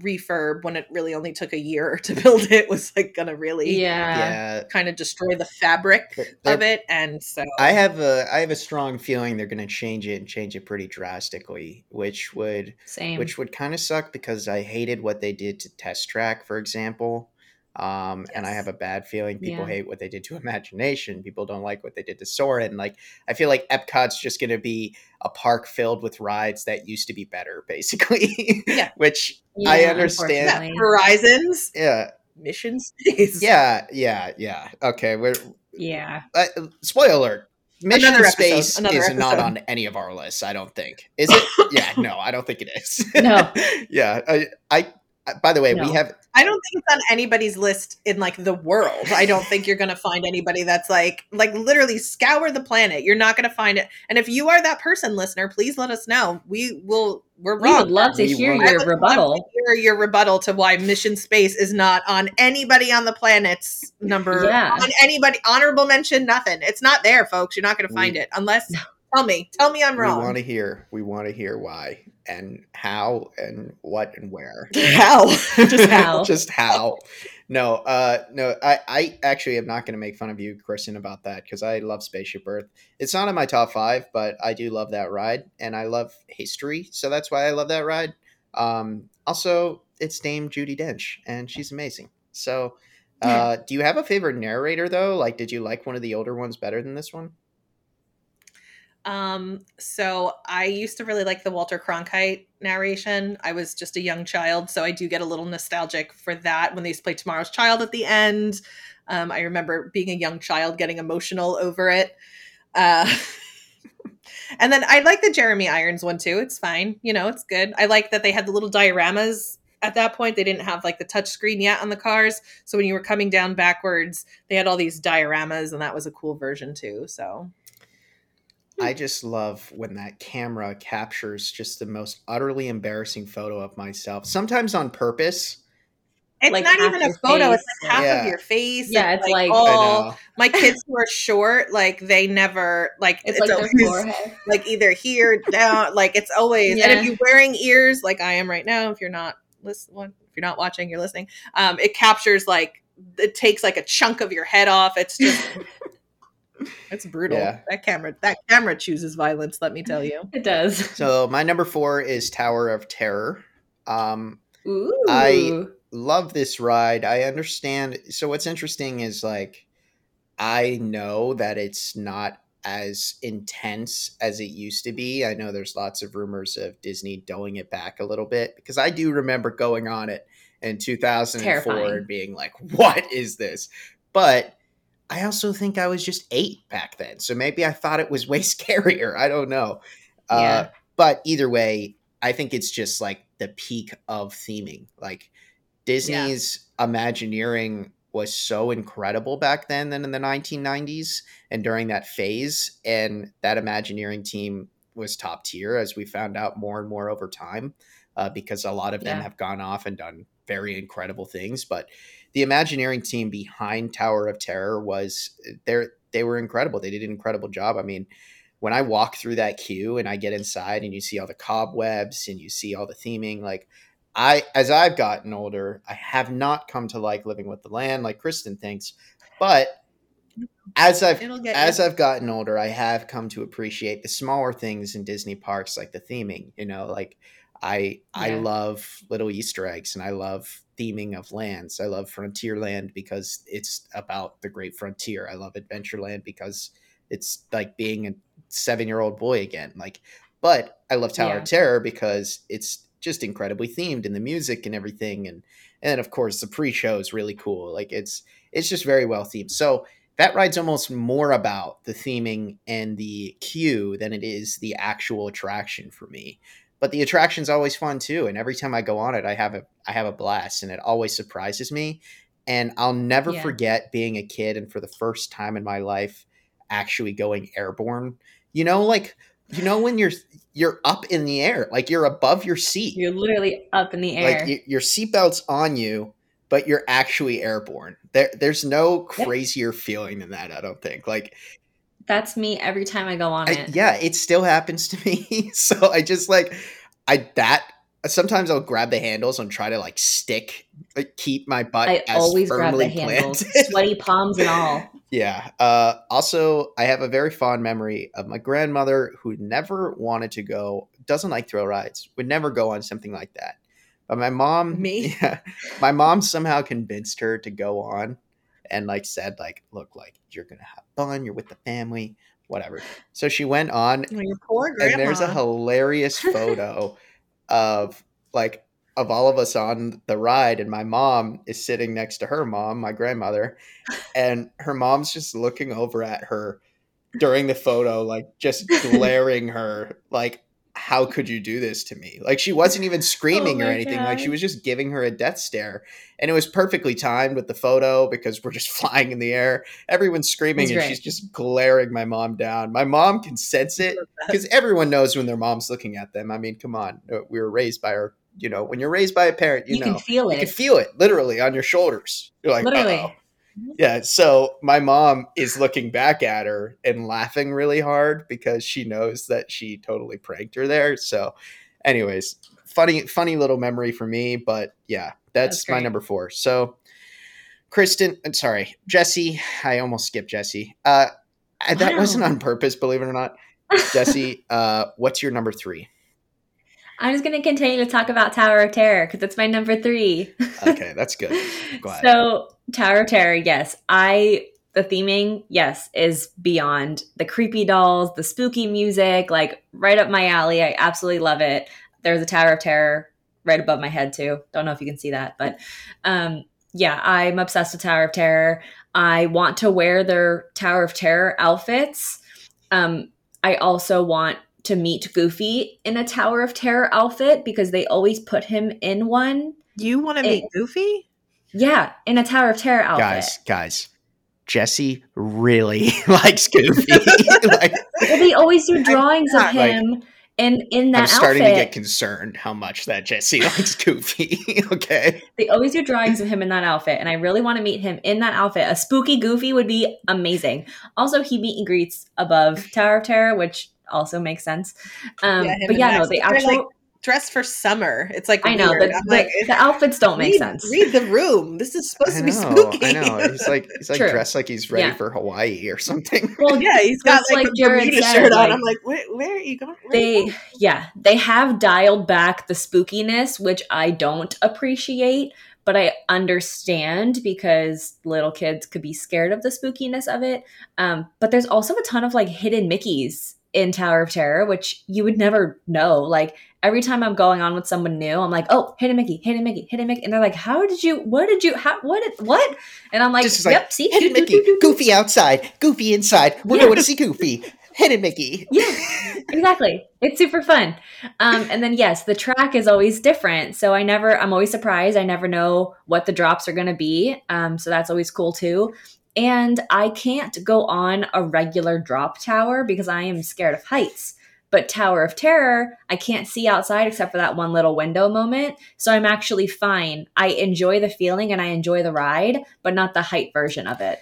refurb when it really only took a year *laughs* to build it was like gonna really yeah, yeah. kind of destroy the fabric of it and so i have a i have a strong feeling they're gonna change it and change it pretty drastically which would same. which would kind of suck because i hated what they did to test track for example um, yes. And I have a bad feeling people yeah. hate what they did to Imagination. People don't like what they did to Soarin'. Like, I feel like Epcot's just going to be a park filled with rides that used to be better, *laughs* basically. Yeah. Which yeah, I understand. Yeah. Horizons. Yeah. Mission Space. Yeah. Yeah. Yeah. Okay. We're, yeah. Uh, spoiler alert. Mission Another Space is episode. not on any of our lists. I don't think. Is it? *laughs* yeah. No, I don't think it is. No. *laughs* yeah. I, I Uh, by the way, no. we have. I don't think it's on anybody's list in like the world. I don't think you're going to find anybody that's like, like literally scour the planet. You're not going to find it. And if you are that person, listener, please let us know. We will. We're wrong. We would love to we hear your rebuttal. hear your rebuttal to why Mission Space is not on anybody on the planet's number. Yeah. On anybody honorable mention, nothing. It's not there, folks. You're not going to find we, it *laughs* unless. No. Tell me. Tell me I'm wrong. We want to hear. We want to hear why and how and what and where. *laughs* How? Just *laughs* how. Just how. No, uh, no, I, I actually am not going to make fun of you, Kristen, about that because I love Spaceship Earth. It's not in my top five, but I do love that ride, and I love history, so that's why I love that ride. Um, also, it's Dame Judi Dench, and she's amazing. So, *laughs* uh, do you have a favorite narrator though? Like, did you like one of the older ones better than this one? Um, so I used to really like the Walter Cronkite narration. I was just a young child, so I do get a little nostalgic for that when they used to play Tomorrow's Child at the end. Um, I remember being a young child getting emotional over it. Uh, *laughs* and then I like the Jeremy Irons one too. It's fine. You know, it's good. I like that they had the little dioramas at that point. They didn't have like the touch screen yet on the cars. So when you were coming down backwards, they had all these dioramas, and that was a cool version too. So I just love when that camera captures just the most utterly embarrassing photo of myself, sometimes on purpose. It's like not even a photo, face. it's like half yeah. of your face. Yeah, it's, it's like, like my kids who are short, like they never like it's, it's like always, like either here, down, like it's always yeah. and if you're wearing ears like I am right now, if you're not listening if you're not watching, you're listening, um, it captures like it takes like a chunk of your head off. It's just It's brutal. Yeah. That camera that camera chooses violence, let me tell you. *laughs* It does. So my number four is Tower of Terror. Um Ooh. I love this ride. I understand. So what's interesting is like I know that it's not as intense as it used to be. I know there's lots of rumors of Disney doling it back a little bit because I do remember going on it in 2004 Terrifying. and being like, "What is this?" But I also think I was just eight back then. So maybe I thought it was way *laughs* scarier. I don't know. Uh, yeah. Uh, but either way, I think it's just like the peak of theming. Like Disney's yeah. Imagineering was so incredible back then than in the 1990s and during that phase. And that Imagineering team was top tier, as we found out more and more over time, uh, because a lot of them yeah. have gone off and done very incredible things. But the Imagineering team behind Tower of Terror was they they were incredible. They did an incredible job. I mean, when I walk through that queue and I get inside and you see all the cobwebs and you see all the theming, like I as I've gotten older, I have not come to like living with the land like Kristen thinks, but as I've as you. I've gotten older, I have come to appreciate the smaller things in Disney parks like the theming. You know, like I I love little Easter eggs and I love theming of lands. I love Frontierland because it's about the great frontier. I love Adventureland because it's like being a seven year old boy again. Like, but I love Tower Yeah. of Terror because it's just incredibly themed and the music and everything. And and of course the pre show is really cool. Like it's it's just very well themed. So that ride's almost more about the theming and the queue than it is the actual attraction for me but the attraction's always fun too and every time i go on it i have a i have a blast and it always surprises me and i'll never Yeah. forget being a kid and for the first time in my life actually going airborne you know like you know when you're you're up in the air like you're above your seat You're literally up in the air. like y- your seatbelt's on you but you're actually airborne there there's no Yep. crazier feeling than that i don't think like That's me every time I go on I, it. yeah, it still happens to *laughs* me. so I just like I that sometimes I'll grab the handles and try to like stick like, keep my butt I as always grab the firmly handles, *laughs* sweaty palms and all. yeah. Uh also I have a very fond memory of my grandmother who never wanted to go doesn't like thrill rides, would never go on something like that. But my mom Me? *laughs* Yeah. My mom somehow convinced her to go on and like said like look like you're going to have fun, you're with the family, whatever. So she went on your poor grandma. and there's a hilarious photo *laughs* of like of all of us on the ride and my mom is sitting next to her mom my grandmother and her mom's just looking over at her during the photo like just *laughs* glaring her like how could you do this to me like she wasn't even screaming or my anything like she was just giving her a death stare and it was perfectly timed with the photo because we're just *laughs* flying in the air everyone's screaming and she's just glaring my mom down my mom can sense it because everyone knows when their mom's looking at them. I mean, come on, Uh, we were raised by our, you know, when you're raised by a parent, you, You, know, can feel it. you can feel it literally on your shoulders. You're like, Literally. "Uh-oh." Yeah. So my mom is looking back at her and laughing really hard because she knows that she totally pranked her there. So, anyways, funny, funny little memory for me. But yeah, that's, That's my number four. So, Kristen, I'm sorry, Jessie. I almost skipped Jessie. Uh, I- that wasn't on purpose, believe it or not. *laughs* Jessie, uh, what's your number three? I'm just going to continue to talk about Tower of Terror because it's my number three. Okay, that's good. *laughs* So, Tower of Terror, yes. I, the theming, yes, is beyond the creepy dolls, the spooky music, like right up my alley. I absolutely love it. There's a Tower of Terror right above my head, too. Don't know if you can see that, but um, yeah, I'm obsessed with Tower of Terror. I want to wear their Tower of Terror outfits. Um, I also want to meet Goofy in a Tower of Terror outfit because they always put him in one. You want to meet Goofy? Yeah, in a Tower of Terror outfit. guys, guys, Jessie really *laughs* likes Goofy. *laughs* like, Well, they always do drawings of not, *laughs* like- him in in that I'm starting outfit. to get concerned how much that Jessie likes Goofy. okay, they always do drawings of him in that outfit, and I really want to meet him in that outfit. A spooky Goofy would be amazing. Also, he meet and greets above Tower of Terror, which also makes sense. Um, Yeah, but yeah, no, the They're, actual like, Dressed for summer. It's like I know weird. the, the, like, the outfits don't make read, sense. Read the room. This is supposed I to be know, spooky. I know. He's like he's like *laughs* True. dressed like he's ready Yeah. for Hawaii or something. Well, yeah, *laughs* he's got like, like a Jared Bermuda said, shirt on. like- I'm like, where, where are you going? Where are you they *laughs* yeah they have dialed back the spookiness which i don't appreciate but i understand because little kids could be scared of the spookiness of it um, but there's also a ton of like hidden mickeys in tower of terror which you would never know like every time i'm going on with someone new i'm like oh hidden mickey hidden mickey hidden mickey and they're like how did you what did you how what did, what and i'm like Just like, yep see Hidden Mickey, *laughs* Goofy outside, Goofy inside. We're Yeah. going to see Goofy. Hidden Mickey. Yeah, exactly. It's super fun. Um, and then yes, the track is always different. So I never, I'm always surprised. I never know what the drops are going to be. Um, so that's always cool too. And I can't go on a regular drop tower because I am scared of heights. But Tower of Terror, I can't see outside except for that one little window moment. So I'm actually fine. I enjoy the feeling and I enjoy the ride, but not the height version of it.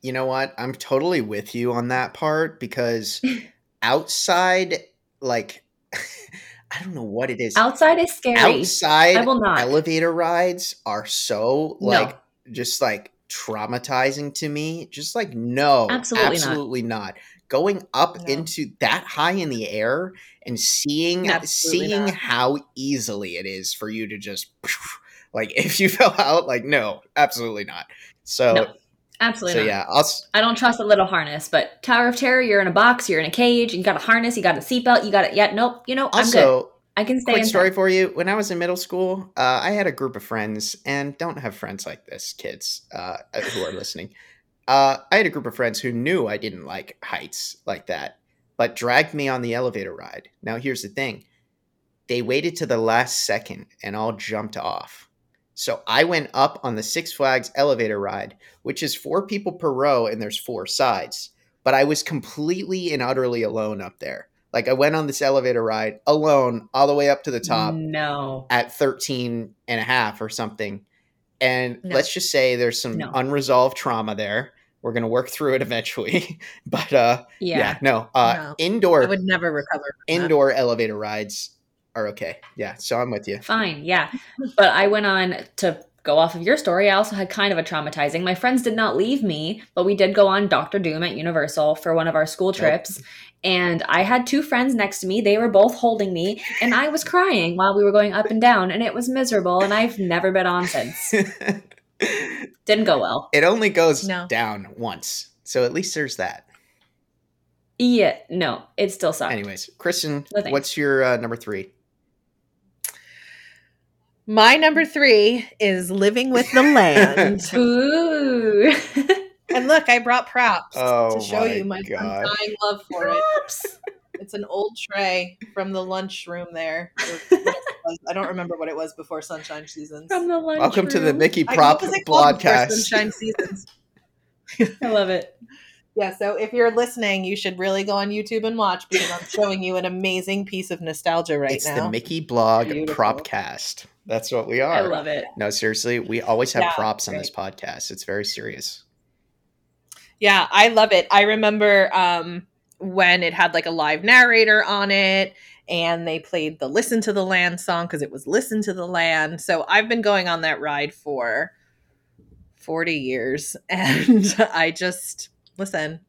You know what? I'm totally with you on that part because *laughs* outside, like, *laughs* I don't know what it is. Outside is scary. outside I will not. elevator rides are so No. like just like traumatizing to me just like no Absolutely not. absolutely not, going up No. into that high in the air and seeing Absolutely seeing not. how easily it is for you to just *laughs* like if you *laughs* fell out, like no, absolutely not. So No, Absolutely so not. yeah, I'll I don't trust a little harness, but Tower of Terror, you're in a box, you're in a cage, you got a harness, you got a seatbelt, you got it. Yeah, nope. You know, I'm good. also I can stay quick story for you. When I was in middle school, uh, I had a group of friends, and don't have friends like this, kids uh, who are listening. Uh, I had a group of friends who knew I didn't like heights like that, but dragged me on the elevator ride. Now, here's the thing they waited to the last second and all jumped off. So I went up on the Six Flags elevator ride, which is four people per row, and there's four sides. But I was completely and utterly alone up there. Like I went on this elevator ride alone all the way up to the top No. at 13 and a half or something. And No. let's just say there's some No. unresolved trauma there. We're going to work through it eventually. *laughs* but uh yeah, Yeah. no. Uh No. indoor I would never recover. from that. indoor elevator rides are okay. Yeah, so I'm with you. Fine. Yeah. But I went on to go off of your story. I also had kind of a traumatizing. My friends did not leave me, but we did go on Doctor Doom at Universal for one of our school trips. And I had two friends next to me. They were both holding me, and I was crying while we were going up and down, and it was miserable. And I've never been on since. *laughs* Didn't go well. it only goes No. down once. So at least there's that. Yeah, no, it still sucks. Anyways, Kristen, No what's your uh, number 3? My number three is living with the land. *laughs* Ooh. and look, I brought props Oh to show my you my God. undying love for it. It's an old tray from the lunchroom there. or *laughs* what it was. I don't remember what it was before Sunshine Seasons. From the lunch Welcome to the. Mickey I- Prop what was it called before podcast. Sunshine Seasons. *laughs* I love it. Yeah, so if you're listening, you should really go on YouTube and watch because I'm showing you an amazing piece of nostalgia right it's now. It's the Mickey Blog Beautiful. Propcast. That's what we are. I love it. No, seriously, we always have Yeah, props on great. this podcast. It's very serious. Yeah, I love it. I remember um, when it had like a live narrator on it and they played the Listen to the Land song because it was Listen to the Land. So I've been going on that ride for 40 years *laughs* and I just, listen,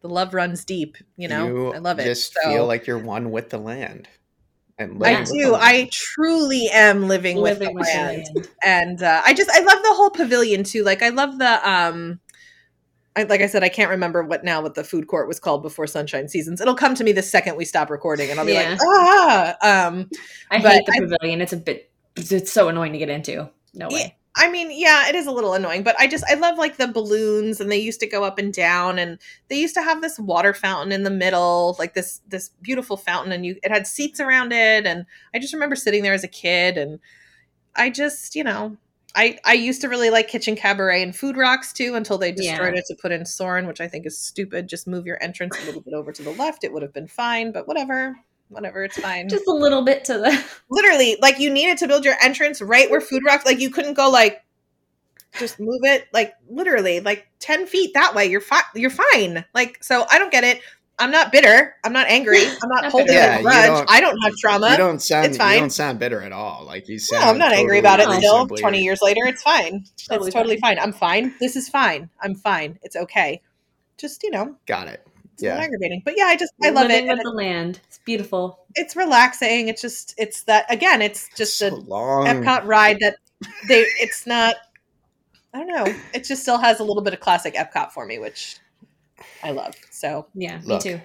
the love runs deep, you know? I love it. Just So- feel like you're one with the land. And I living with the do. I truly am living, Living with with the the land. land. and uh, I just I love the whole pavilion too. Like I love the um, I, like I said, I can't remember what now what the food court was called before Sunshine Seasons. It'll come to me the second we stop recording, and I'll be Yeah. like, ah. Um, I But hate the I- pavilion. It's a bit. It's so annoying to get into. No Yeah. way. I mean, yeah, it is a little annoying, but I just I love like the balloons, and they used to go up and down, and they used to have this water fountain in the middle, like this this beautiful fountain, and you it had seats around it, and I just remember sitting there as a kid, and I just you know. I, I used to really like Kitchen Kabaret and Food Rocks too until they destroyed Yeah. it to put in Soarin', which I think is stupid. Just move your entrance a little bit over to the left. It would have been fine, but whatever. Whatever, it's fine Just a little bit to the. *laughs* literally like you needed to build your entrance right where food rocks like you couldn't go like just move it like literally like 10 feet that way you're fine you're fine like so i don't get it i'm not bitter i'm not angry *laughs* i'm not Not holding. Yeah, a grudge don't- i don't have trauma you don't sound it's fine. you don't sound bitter at all. Like you no, i'm not angry about it still reasonably- 20 years later it's fine Totally it's totally fine. fine. i'm fine this is fine i'm fine it's okay just you know Got it. It's Yeah. aggravating but yeah i just i love it with and the land. It's beautiful. it's relaxing it's just it's that again it's just so a long. Epcot ride that they it's not I don't know. It just still has a little bit of classic Epcot for me, which I love. So Yeah, Look. me too.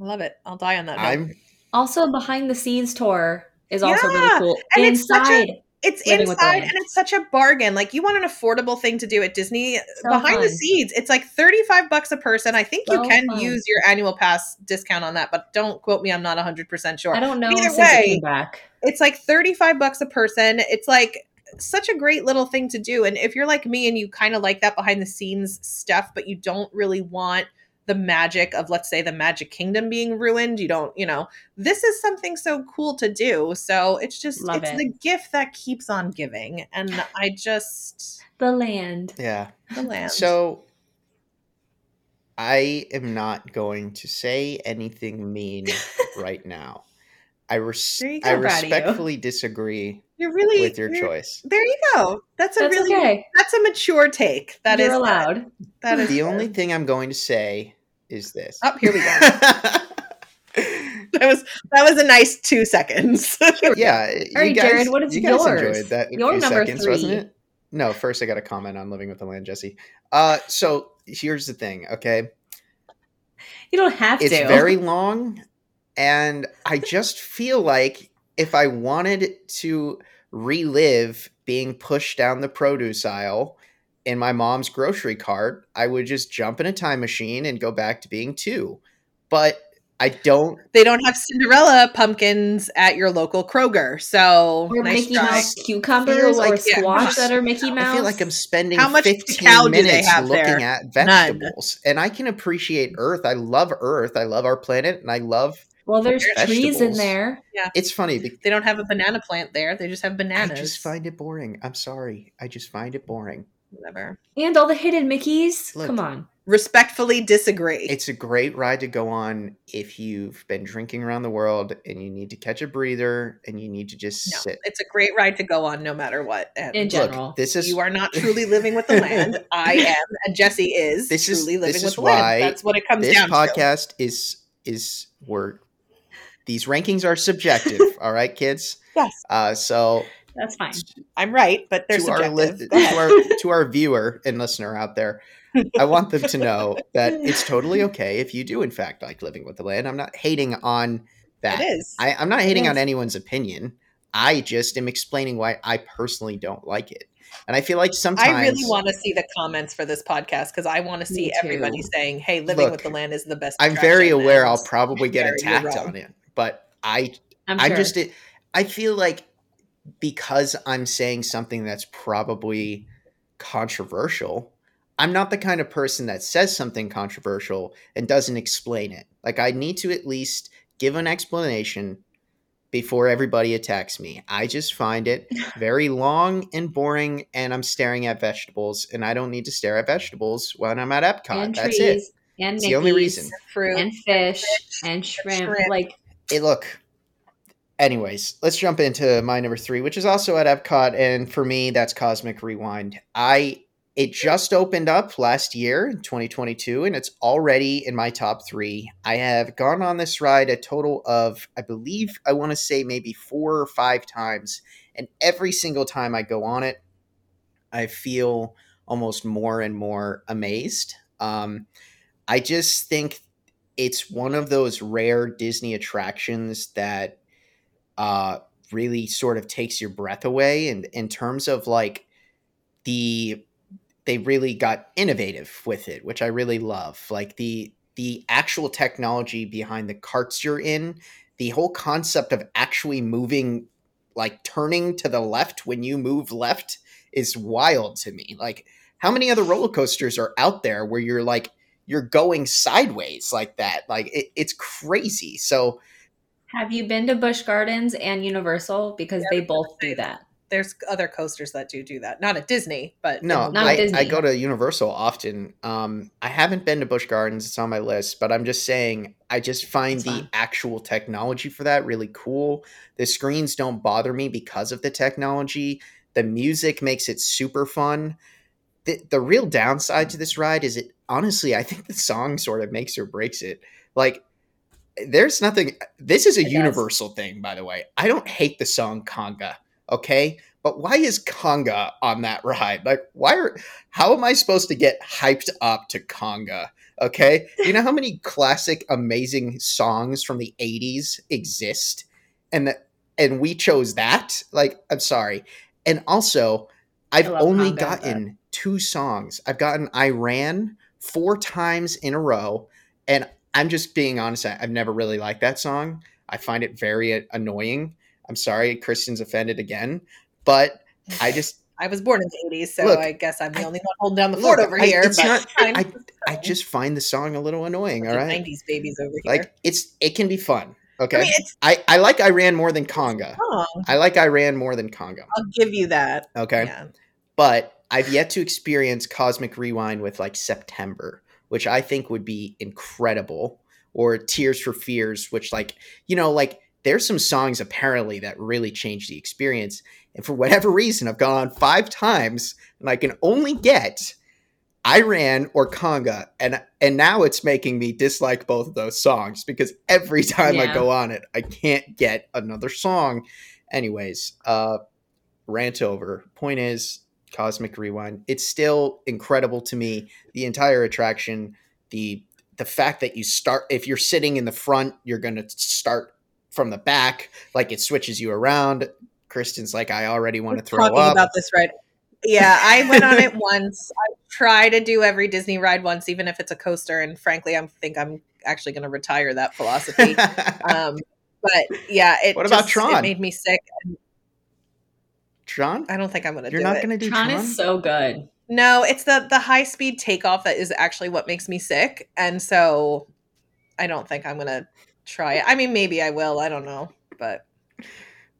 I love it. I'll die on that. note. I'm Also, behind the scenes tour is also really cool. and it's such a- Inside, it's Living with the inside and it's such a bargain. Like you want an affordable thing to do at Disney uh, So behind the scenes. It's like 35 bucks a person. I think So you can fun. use your annual pass discount on that, but don't quote me. I'm not 100% sure. I don't know Either way, back. it's like 35 bucks a person it's like such a great little thing to do and if you're like me and you kind of like that behind the scenes stuff but you don't really want the magic of let's say the magic kingdom being ruined you don't you know this is something so cool to do so it's just Love it's it. the gift that keeps on giving and i just The land. yeah. the land So I am not going to say anything mean *laughs* right now. I res- go. I I'm proud of you. respectfully disagree you're really with your choice. there you go that's a That's really okay. that's a mature take That is You're allowed. that is The fair. only thing I'm going to say is this. Oh, here we go. *laughs* that was that was a nice two seconds. yeah. All right, you guys, Jared, what is you guys enjoyed that Your few number seconds, wasn't three. it? No, first I got a comment on Living with the Land, Jessie. Uh, so here's the thing, okay? You don't have It's to. It's very long, and I just feel like if I wanted to relive being pushed down the produce aisle in my mom's grocery cart, I would just jump in a time machine and go back to being two. But I don't they don't have Cinderella pumpkins at your local Kroger, so or nice Mickey try. Mouse cucumbers like- or yeah, squash how that are Mickey Mouse. I feel like I'm spending How much 15 cacao do they minutes have looking there? at None. vegetables. And I can appreciate Earth. I love Earth. I love our planet and I love well, there's trees in vegetables. there. it's funny because They don't have a banana plant there. They just have bananas. I just find it boring. I'm sorry. I just find it boring. Whatever. And all the hidden Mickeys. Look. Come on. Respectfully disagree. It's a great ride to go on if you've been drinking around the world and you need to catch a breather and you need to just no, sit. it's a great ride to go on no matter what. And In Look, general. this is you are not truly living with the *laughs* land. I am, and Jessie is This is- truly living this with is the why land. That's what it comes this down to. This podcast is is where these rankings are subjective. *laughs* all right, kids. Yes, Uh, so That's fine. I'm right, but they're to our, li- to our to our viewer and listener out there, I want them to know that it's totally okay if you do in fact like living with the land. I'm not hating on that. It is. I, I'm not hating on anyone's opinion. I just am explaining why I personally don't like it. And I feel like sometimes I really want to see the comments for this podcast because I want to see everybody saying, "Hey, living Look, with the land is the best." I'm very aware I'll probably get attacked on it, but I I'm I sure. just I feel like because I'm saying something that's probably controversial, I'm not the kind of person that says something controversial and doesn't explain it. Like I need to at least give an explanation before everybody attacks me. I just find it *laughs* very long and boring and I'm staring at vegetables and I don't need to stare at vegetables when I'm at Epcot. and That's trees it. and It's the only reason. fruit. and fish Fish and shrimp. shrimp. Like Hey, look. Anyways, let's jump into my number three, which is also at Epcot, and for me, that's Cosmic Rewind. I it just opened up last year in 2022, and it's already in my top three. I have gone on this ride a total of, I believe, I want to say maybe four or five times, and every single time I go on it, I feel almost more and more amazed. Um, I just think it's one of those rare Disney attractions that uh, really sort of takes your breath away. And in terms of like the, they really got innovative with it, which I really love. Like the the actual technology behind the carts you're in, the whole concept of actually moving, like turning to the left when you move left, is wild to me. Like how many other roller coasters are out there where you're like you're going sideways like that? Like it, it's crazy. So have you been to Busch Gardens and Universal? Because Yeah, they both do that. There's other coasters that do do that. Not at Disney, but No, Not I, Disney. I go to Universal often. Um, I haven't been to Busch Gardens; it's on my list. But I'm just saying, I just find It's the fun. actual technology for that really cool. The screens don't bother me because of the technology. The music makes it super fun. The the real downside to this ride is it. Honestly, I think the song sort of makes or breaks it. Like, there's nothing. This is a It does. Universal thing, by the way. I don't hate the song Conga. Okay, but why is Conga on that ride? Like, why are how am I supposed to get hyped up to Conga? Okay, you know how many *laughs* classic, amazing songs from the '80s exist, and that and we chose that. Like, I'm sorry, and also I've only Conga, gotten two songs. I've gotten I Ran four times in a row, and I'm just being honest. I- I've never really liked that song. I find it very a- annoying. I'm sorry, Kristen's offended again, but *sighs* I just I was born in the 80s, so Look, I guess I'm the I- only one holding down the fort over I- here. it's but not, I, I just find the song a little annoying. All Fucking 90s babies over here. like it's it can be fun. Okay, I mean, it's I I like I Ran more than Conga. I like I Ran more than Conga. I'll give you that. Okay, Yeah. but I've yet to experience Cosmic Rewind with like September, which I think would be incredible, or Tears for Fears, which like you know like there's some songs apparently that really change the experience, and for whatever reason I've gone on five times and I can only get I Ran or conga, and and now it's making me dislike both of those songs because every time I go on it, I can't get another song. Anyways, uh, rant over. Point is, Cosmic Rewind. It's still incredible to me. The entire attraction, the the fact that you start if you're sitting in the front, you're gonna start from the back, like it switches you around. Kristen's like, I already want to throw talking up. about this right. Yeah, I went on it *laughs* once. I try to do every Disney ride once, even if it's a coaster. And frankly, I think I'm actually going to retire that philosophy. *laughs* um, but yeah, it What about just- Tron? It made me sick. Tron, I don't think I'm going to do you're not it. gonna do Tron Tron. is so good. No, it's the the high speed takeoff that is actually what makes me sick, and so I don't think I'm going to try it. I mean, maybe I will. I don't know, but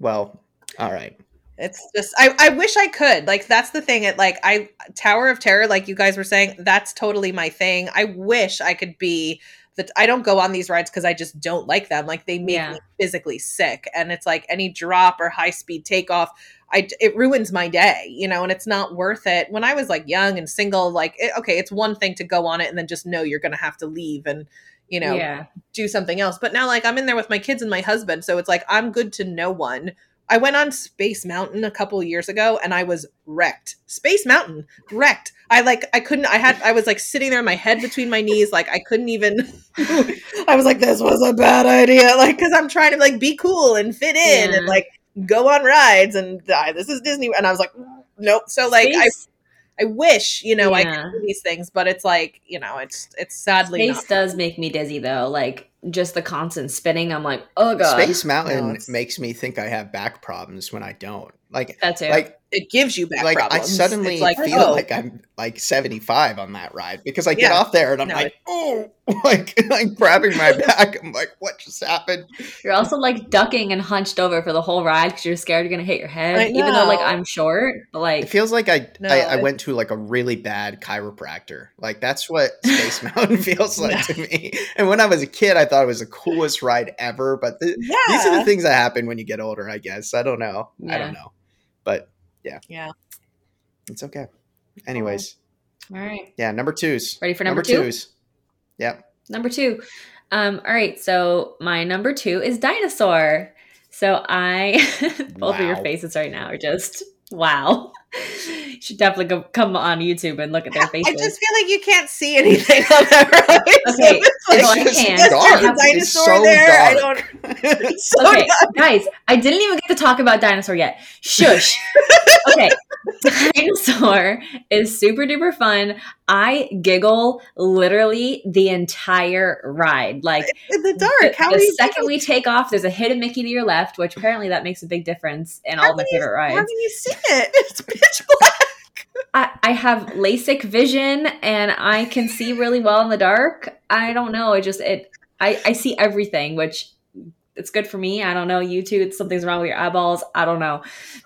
well, all right. It's just I, I wish I could. Like that's the thing. It like I Tower of Terror, like you guys were saying, that's totally my thing. I wish I could be that I don't go on these rides because I just don't like them. Like they make Yeah. me physically sick. And it's like any drop or high speed takeoff, I it ruins my day, you know, and it's not worth it. When I was like young and single, like it, okay, it's one thing to go on it and then just know you're gonna have to leave and you know yeah. do something else. But now, like, I'm in there with my kids and my husband, so it's like I'm good to no one. I went on Space Mountain a couple of years ago and I was wrecked. Space Mountain, wrecked. I like, I couldn't, I had, I was like sitting there, my head between my knees, like I couldn't even, *laughs* I was like, this was a bad idea. Like, cause I'm trying to like be cool and fit in Yeah. and like go on rides and uh, this is Disney. And I was like, nope. So, like, I, Space, I wish, you know, I could do these things, but it's like, you know, it's, it's sadly space not. does make me dizzy though. Like just the constant spinning. I'm like, oh god. Space Mountain No, makes me think I have back problems when I don't. Like, that's it. like, It gives you back like I suddenly It's like, feel oh, like I'm like 75 on that ride because I get Yeah. off there and I'm No, like, oh, *laughs* like *laughs* I'm grabbing my back. I'm like, what just happened? You're also like ducking and hunched over for the whole ride because you're scared you're gonna hit your head. Even though like. I'm short, but It like feels like I, No, I I went to like a really bad chiropractor. Like that's what Space *laughs* Mountain feels like to me. And when I was a kid, I thought it was the coolest ride ever. But th- yeah. these are the things that happen when you get older. I guess I don't know. I don't know, but yeah. Yeah. It's okay. Anyways, all right. yeah, number twos. Ready for number two? twos. Yep. Number two. Um, all right, so my number two is dinosaur. So I *laughs* both of your faces right now are just wow. Should definitely go, come on YouTube and look at their faces. *laughs* I just feel like you can't see anything on that *laughs* ride. So Okay, it's like, no, I can. dark. It's dinosaur so there. I don't. *laughs* It's so okay, dark. guys, I didn't even get to talk about dinosaur yet. Shush. okay, dinosaur is super duper fun. I giggle literally the entire ride. Like in the dark. How the second we take off, there's a hidden Mickey to your left, which apparently that makes a big difference in all How of my you- favorite How rides. can you see it? It's pitch black. I, have LASIK vision and I can see really well in the dark. I don't know. I just it I, I see everything, which it's good for me. I don't know. You too. It's something's wrong with your eyeballs. I don't know.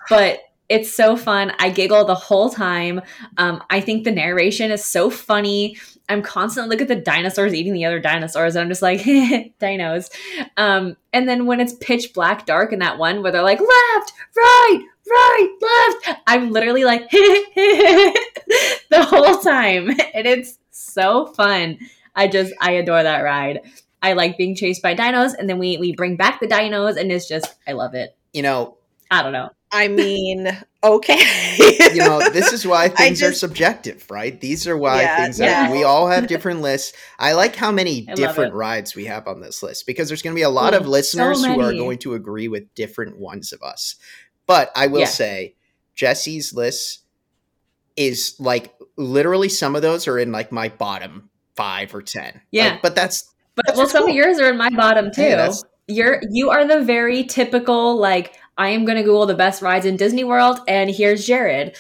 But it's so fun. I giggle the whole time. Um, I think the narration is so funny. I'm constantly look at the dinosaurs eating the other dinosaurs, and I'm just like, *laughs* dinos. Um, and then when it's pitch black dark in that one where they're like, left, right, right, left, I'm literally like, *laughs* the whole time. And it's so fun. I just, I adore that ride. I like being chased by dinos, and then we we bring back the dinos, and it's just, I love it. You know, I don't know. I *laughs* mean, okay. you know, this is why *laughs* things are subjective, right? These are why Yeah, things that yeah. we all have different lists. I like how many I different rides we have on this list because there's going to be a lot of Mm, so listeners who are going to agree with different ones of us. But I will Yeah. say, Jessie's list is like literally some of those are in like my bottom five or ten. Yeah. Like, but that's But That's well, some cool. of yours are in my bottom too. Hey, You're you are the very typical like I am going to Google the best rides in Disney World, and here's Jared.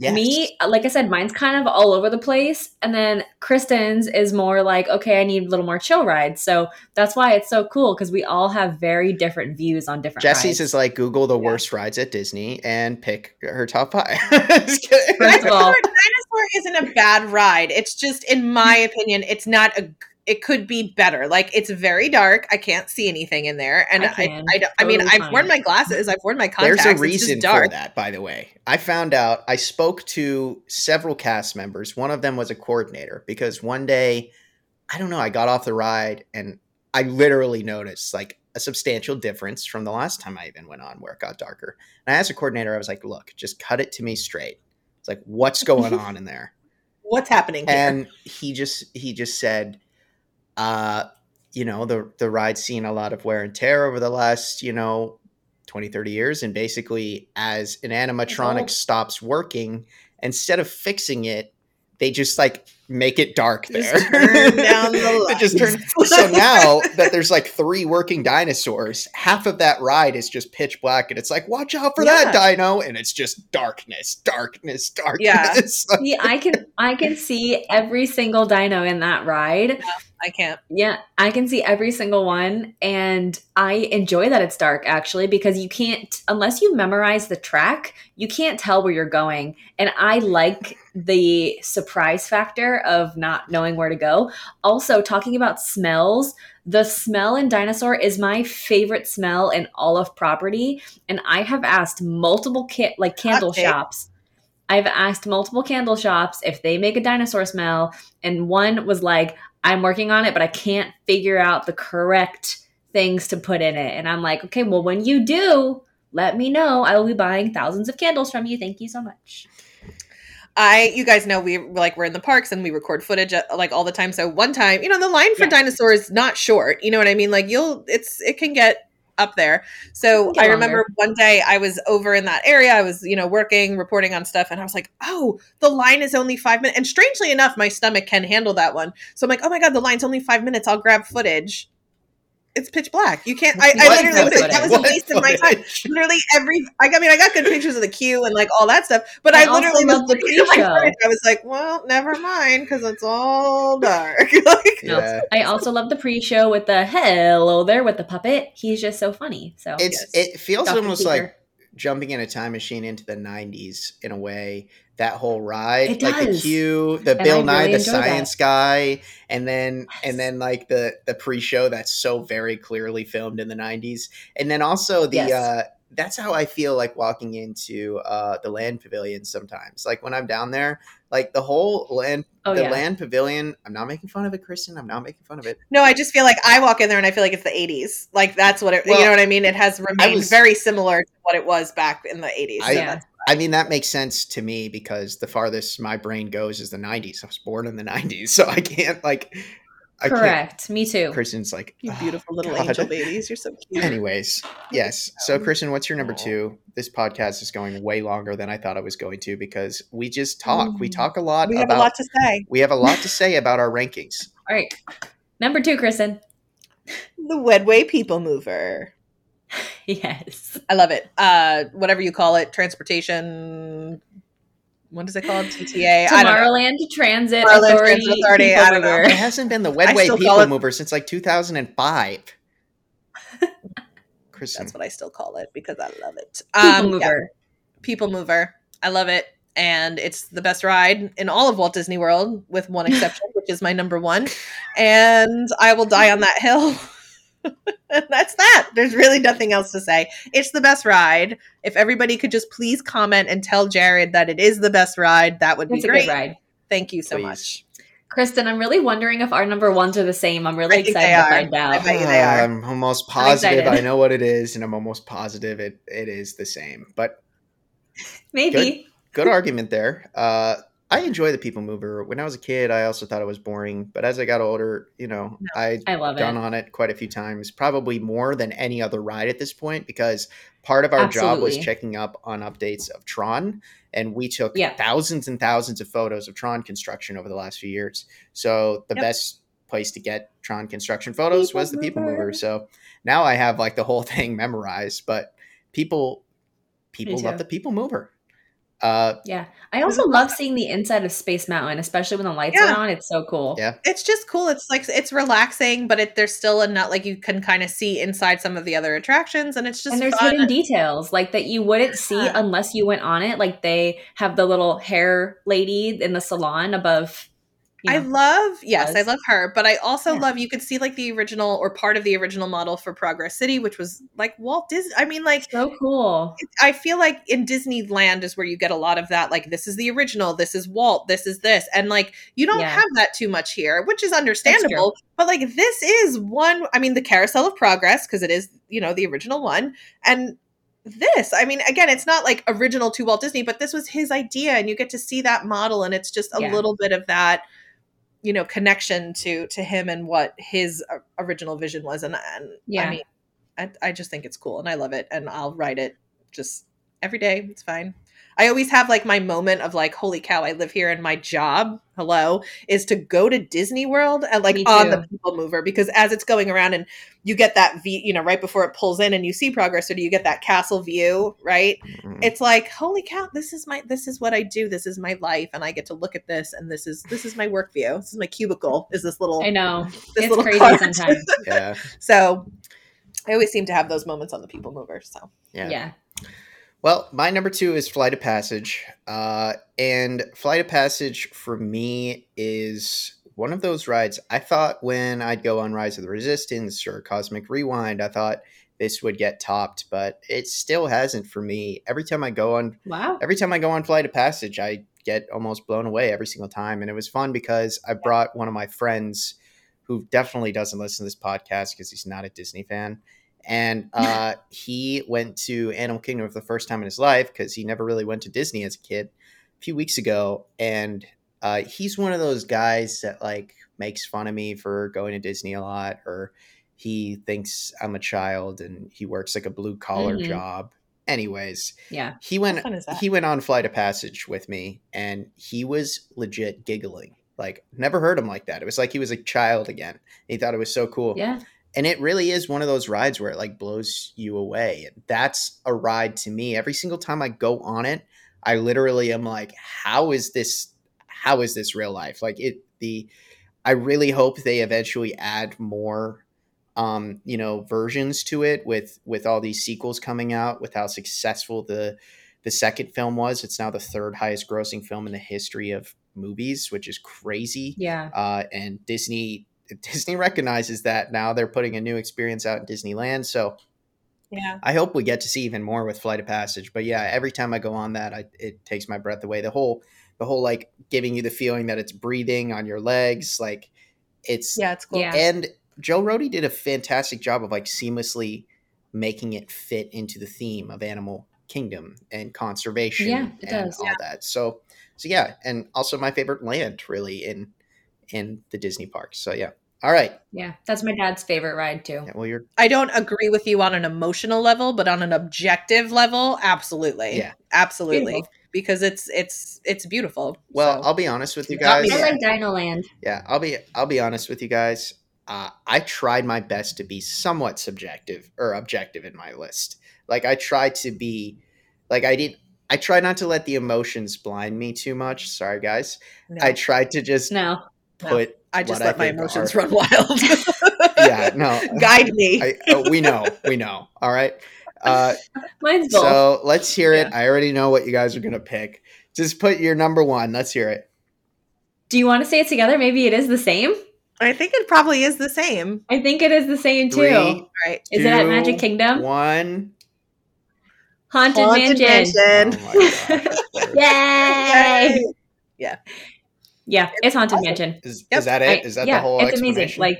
Yes. Me, like I said, mine's kind of all over the place, and then Kristen's is more like okay, I need a little more chill rides. So that's why it's so cool because we all have very different views on different. Jessie's rides. is like Google the Yeah. worst rides at Disney and pick her top five. *laughs* First of *laughs* all- Dinosaur, Dinosaur isn't a bad ride. It's just, in my hmm. opinion, it's not a. it could be better. Like it's very dark. I can't see anything in there, and I I, I. I, don't- I mean, I've fine. worn my glasses. I've worn my contacts. There's a It's reason just dark. for that, by the way. I found out, I spoke to several cast members. One of them was a coordinator because one day, I don't know, I got off the ride and I literally noticed like a substantial difference from the last time I even went on where it got darker. And I asked the coordinator, I was like, look, just cut it to me straight. It's like, what's going *laughs* on in there? What's happening here? and he just he just said uh you know the the ride's seen a lot of wear and tear over the last you know 20 30 years and basically as an animatronic stops working instead of fixing it they just like make it dark Just there. turn *laughs* down the just *laughs* so now that there's like three working dinosaurs half of that ride is just pitch black and it's like watch out for that dino and it's just darkness darkness darkness. *laughs* See, I can I can see every single dino in that ride. I can't. Yeah, I can see every single one and I enjoy that it's dark actually because you can't unless you memorize the track, you can't tell where you're going. And I like the surprise factor of not knowing where to go. Also, talking about smells, the smell in Dinosaur is my favorite smell in all of property and I have asked multiple ca- like candle take. shops I've asked multiple candle shops if they make a dinosaur smell, and one was like, I'm working on it, but I can't figure out the correct things to put in it. And I'm like, okay, well, when you do, let me know. I will be buying thousands of candles from you. Thank you so much. I, you guys know, we like we're in the parks and we record footage uh, like all the time. So one time, you know, the line for Yeah. dinosaurs is not short. You know what I mean? Like you'll, it's it can get up there. So I remember longer. one day I was over in that area. I was, you know, working, reporting on stuff, and I was like, oh, the line is only five minutes. And strangely enough, my stomach can handle that one. So I'm like, oh my god, the line's only five minutes. I'll grab footage. It's pitch black. You can't. I, I What literally footage? that was a waste of my time footage? literally every I, I mean I got good pictures of the queue and like all that stuff, but I I, literally was the looking at my pre-show. I was like, well, never mind because it's all dark. *laughs* like, yeah I also love the pre-show with the hello there with the puppet. He's just so funny. So it's Yes. it feels Dr. almost Seeker. like jumping in a time machine into the 90s in a way that whole ride It like the does. queue the And bill I nye really the enjoy that. science guy and then Yes. and then like the the pre-show that's so very clearly filmed in the 90s and then also the Yes. uh that's how i feel like walking into uh the land pavilion sometimes like when i'm down there like the whole land oh the yeah. land pavilion i'm not making fun of it kristen i'm not making fun of it no, I just feel like I walk in there and I feel like it's the '80s. Like that's what it. Well, you know what I mean? It has remained was- very similar to what it was back in the '80s. I- So yeah. That's- I mean, that makes sense to me because the farthest my brain goes is the 90s. I was born in the 90s, so I can't, like, I Correct. Me too. can't. Kristen's like, you "Oh, beautiful little God." angel babies. You're so cute. Anyways, *laughs* yes. So, Kristen, what's your number two? This podcast is going way longer than I thought it was going to because we just talk. We Mm. talk a lot we have a lot to say. we have a lot to say about our rankings. All right. Number two, Kristen. The Wedway People Mover. *laughs* Yes. I love it. Uh, whatever you call it, transportation. What is it called? *laughs* TTA. I don't. Tomorrowland Transit Tomorrowland Authority. Transit Authority, I don't know. It hasn't been the *laughs* Wedway People it- Mover since like 2005. Kristen, That's what I still call it because I love it. People Um, yeah, Mover. People Mover. I love it. And it's the best ride in all of Walt Disney World, with one exception, which is my number one. And I will die on that hill. And *laughs* that's that. There's really nothing else to say. It's the best ride. If everybody could just please comment and tell Jared that it is the best ride, that would be a great. good ride. Thank you so Please. much. Kristen, I'm really wondering if our number ones are the same. I'm really I excited they to are. find I out. bet you they are. I'm almost positive excited. I know what it is, and I'm almost positive it, it is the same. But Maybe. good argument there. Uh, I enjoy the People Mover. When I was a kid, I also thought it was boring, but as I got older, you know, No. I I love gone it. on it quite a few times, probably more than any other ride at this point, because part of our job was checking up on updates of Tron, and we took Yeah. thousands and thousands of photos of Tron construction over the last few years. So the Yep. best place to get Tron construction photos People was the People Mover. Mover. So now I have like the whole *laughs* thing memorized, but people people love the People Mover. Uh, Yeah. I also love seeing the inside of Space Mountain, especially when the lights Yeah. are on. It's so cool. Yeah. It's just cool. It's like it's relaxing, but it, there's still a nut like you can kind of see inside some of the other attractions, and it's just and there's fun. hidden details like that you wouldn't see unless you went on it. Like they have the little hair lady in the salon above you I love, yes, I love her, but I also Yeah. love you could see like the original or part of the original model for Progress City, which was like Walt Disney. I mean, like so cool. I feel like in Disneyland is where you get a lot of that. Like, this is the original, this is Walt, this is this. And like, you don't Yeah. have that too much here, which is understandable. But like, this is one, I mean, the Carousel of Progress, because it is, you know, the original one. And this, I mean, again, it's not like original to Walt Disney, but this was his idea. And you get to see that model. And it's just a Yeah. little bit of that. You know, connection to to him and what his uh, original vision was, and, and Yeah. I mean, I, I just think it's cool and I love it and I'll write it just every day. It's fine. I always have like my moment of like, holy cow, I live here and my job, hello, is to go to Disney World and like on the people mover because as it's going around and you get that view, you know, right before it pulls in and you see progress, or do you get that castle view, right? Mhm. It's like, holy cow, this is my this is what I do. This is my life, and I get to look at this and this is this is my work view. This is my cubicle, is this little I know. *laughs* this It's little crazy cart. sometimes. *laughs* yeah, So I always seem to have those moments on the people mover. So yeah, Yeah. Well, my number two is Flight of Passage. Uh, and Flight of Passage for me is one of those rides. I thought when I'd go on Rise of the Resistance or Cosmic Rewind, I thought this would get topped, but it still hasn't for me. Every time I go on Wow. every time I go on Flight of Passage, I get almost blown away every single time. And it was fun because I brought one of my friends who definitely doesn't listen to this podcast because he's not a Disney fan. And *laughs* uh, he went to Animal Kingdom for the first time in his life because he never really went to Disney as a kid a few weeks ago. And uh, he's one of those guys that like makes fun of me for going to Disney a lot or he thinks I'm a child and he works like a blue collar Mhm. job. Anyways, Yeah. he went fun is that? he went on flight of passage with me and he was legit giggling like never heard him like that it was like he was a child again he thought it was so cool Yeah. And it really is one of those rides where it like blows you away. That's a ride to me. Every single time i go on it i literally am like how is this how is this real life? Like it the i really hope they eventually add more um you know versions to it with with all these sequels coming out with how successful the the second film was. It's now the third highest grossing film in the history of movies which is crazy. Yeah. uh, and Disney Disney recognizes that now they're putting a new experience out in Disneyland. So yeah. I hope we get to see even more with Flight of Passage. But yeah, every time I go on that, I, it takes my breath away. The whole the whole like giving you the feeling that it's breathing on your legs, like it's Yeah, it's cool. Yeah. and Joe Rohde did a fantastic job of like seamlessly making it fit into the theme of Animal Kingdom and conservation Yeah, it and does. all that. So so yeah, and also my favorite land really in in the Disney parks. So yeah. All right. Yeah. That's my dad's favorite ride too. Yeah, well you're I don't agree with you on an emotional level, but on an objective level, absolutely. Yeah. Absolutely. Beautiful. Because it's it's it's beautiful. well, So- I'll be honest with you You guys. I there. like Dino Land. Yeah, I'll be I'll be honest with you guys. Uh, I tried my best to be somewhat subjective or objective in my list. Like I tried to be like I did I tried not to let the emotions blind me too much. Sorry guys. no, I tried to just No. No. I just what let my emotions are- run wild. *laughs* Yeah, no. *laughs* Guide me. I, oh, we know, we know. All right. Uh, *laughs* Mine's both. so let's hear it. Yeah. I already know what you guys are gonna pick. Just put your number one. Let's hear it. Do you want to say it together? Maybe it is the same. I think it probably is the same. I think it is the same too. Three, Right. is it at Magic Kingdom? One. Haunted, Haunted Mansion. Mansion. Oh my gosh, of. Yay! Yay. Yeah, it's Haunted Mansion. Is, Yep. is that it? Is I- that yeah, the whole it's amazing. Like,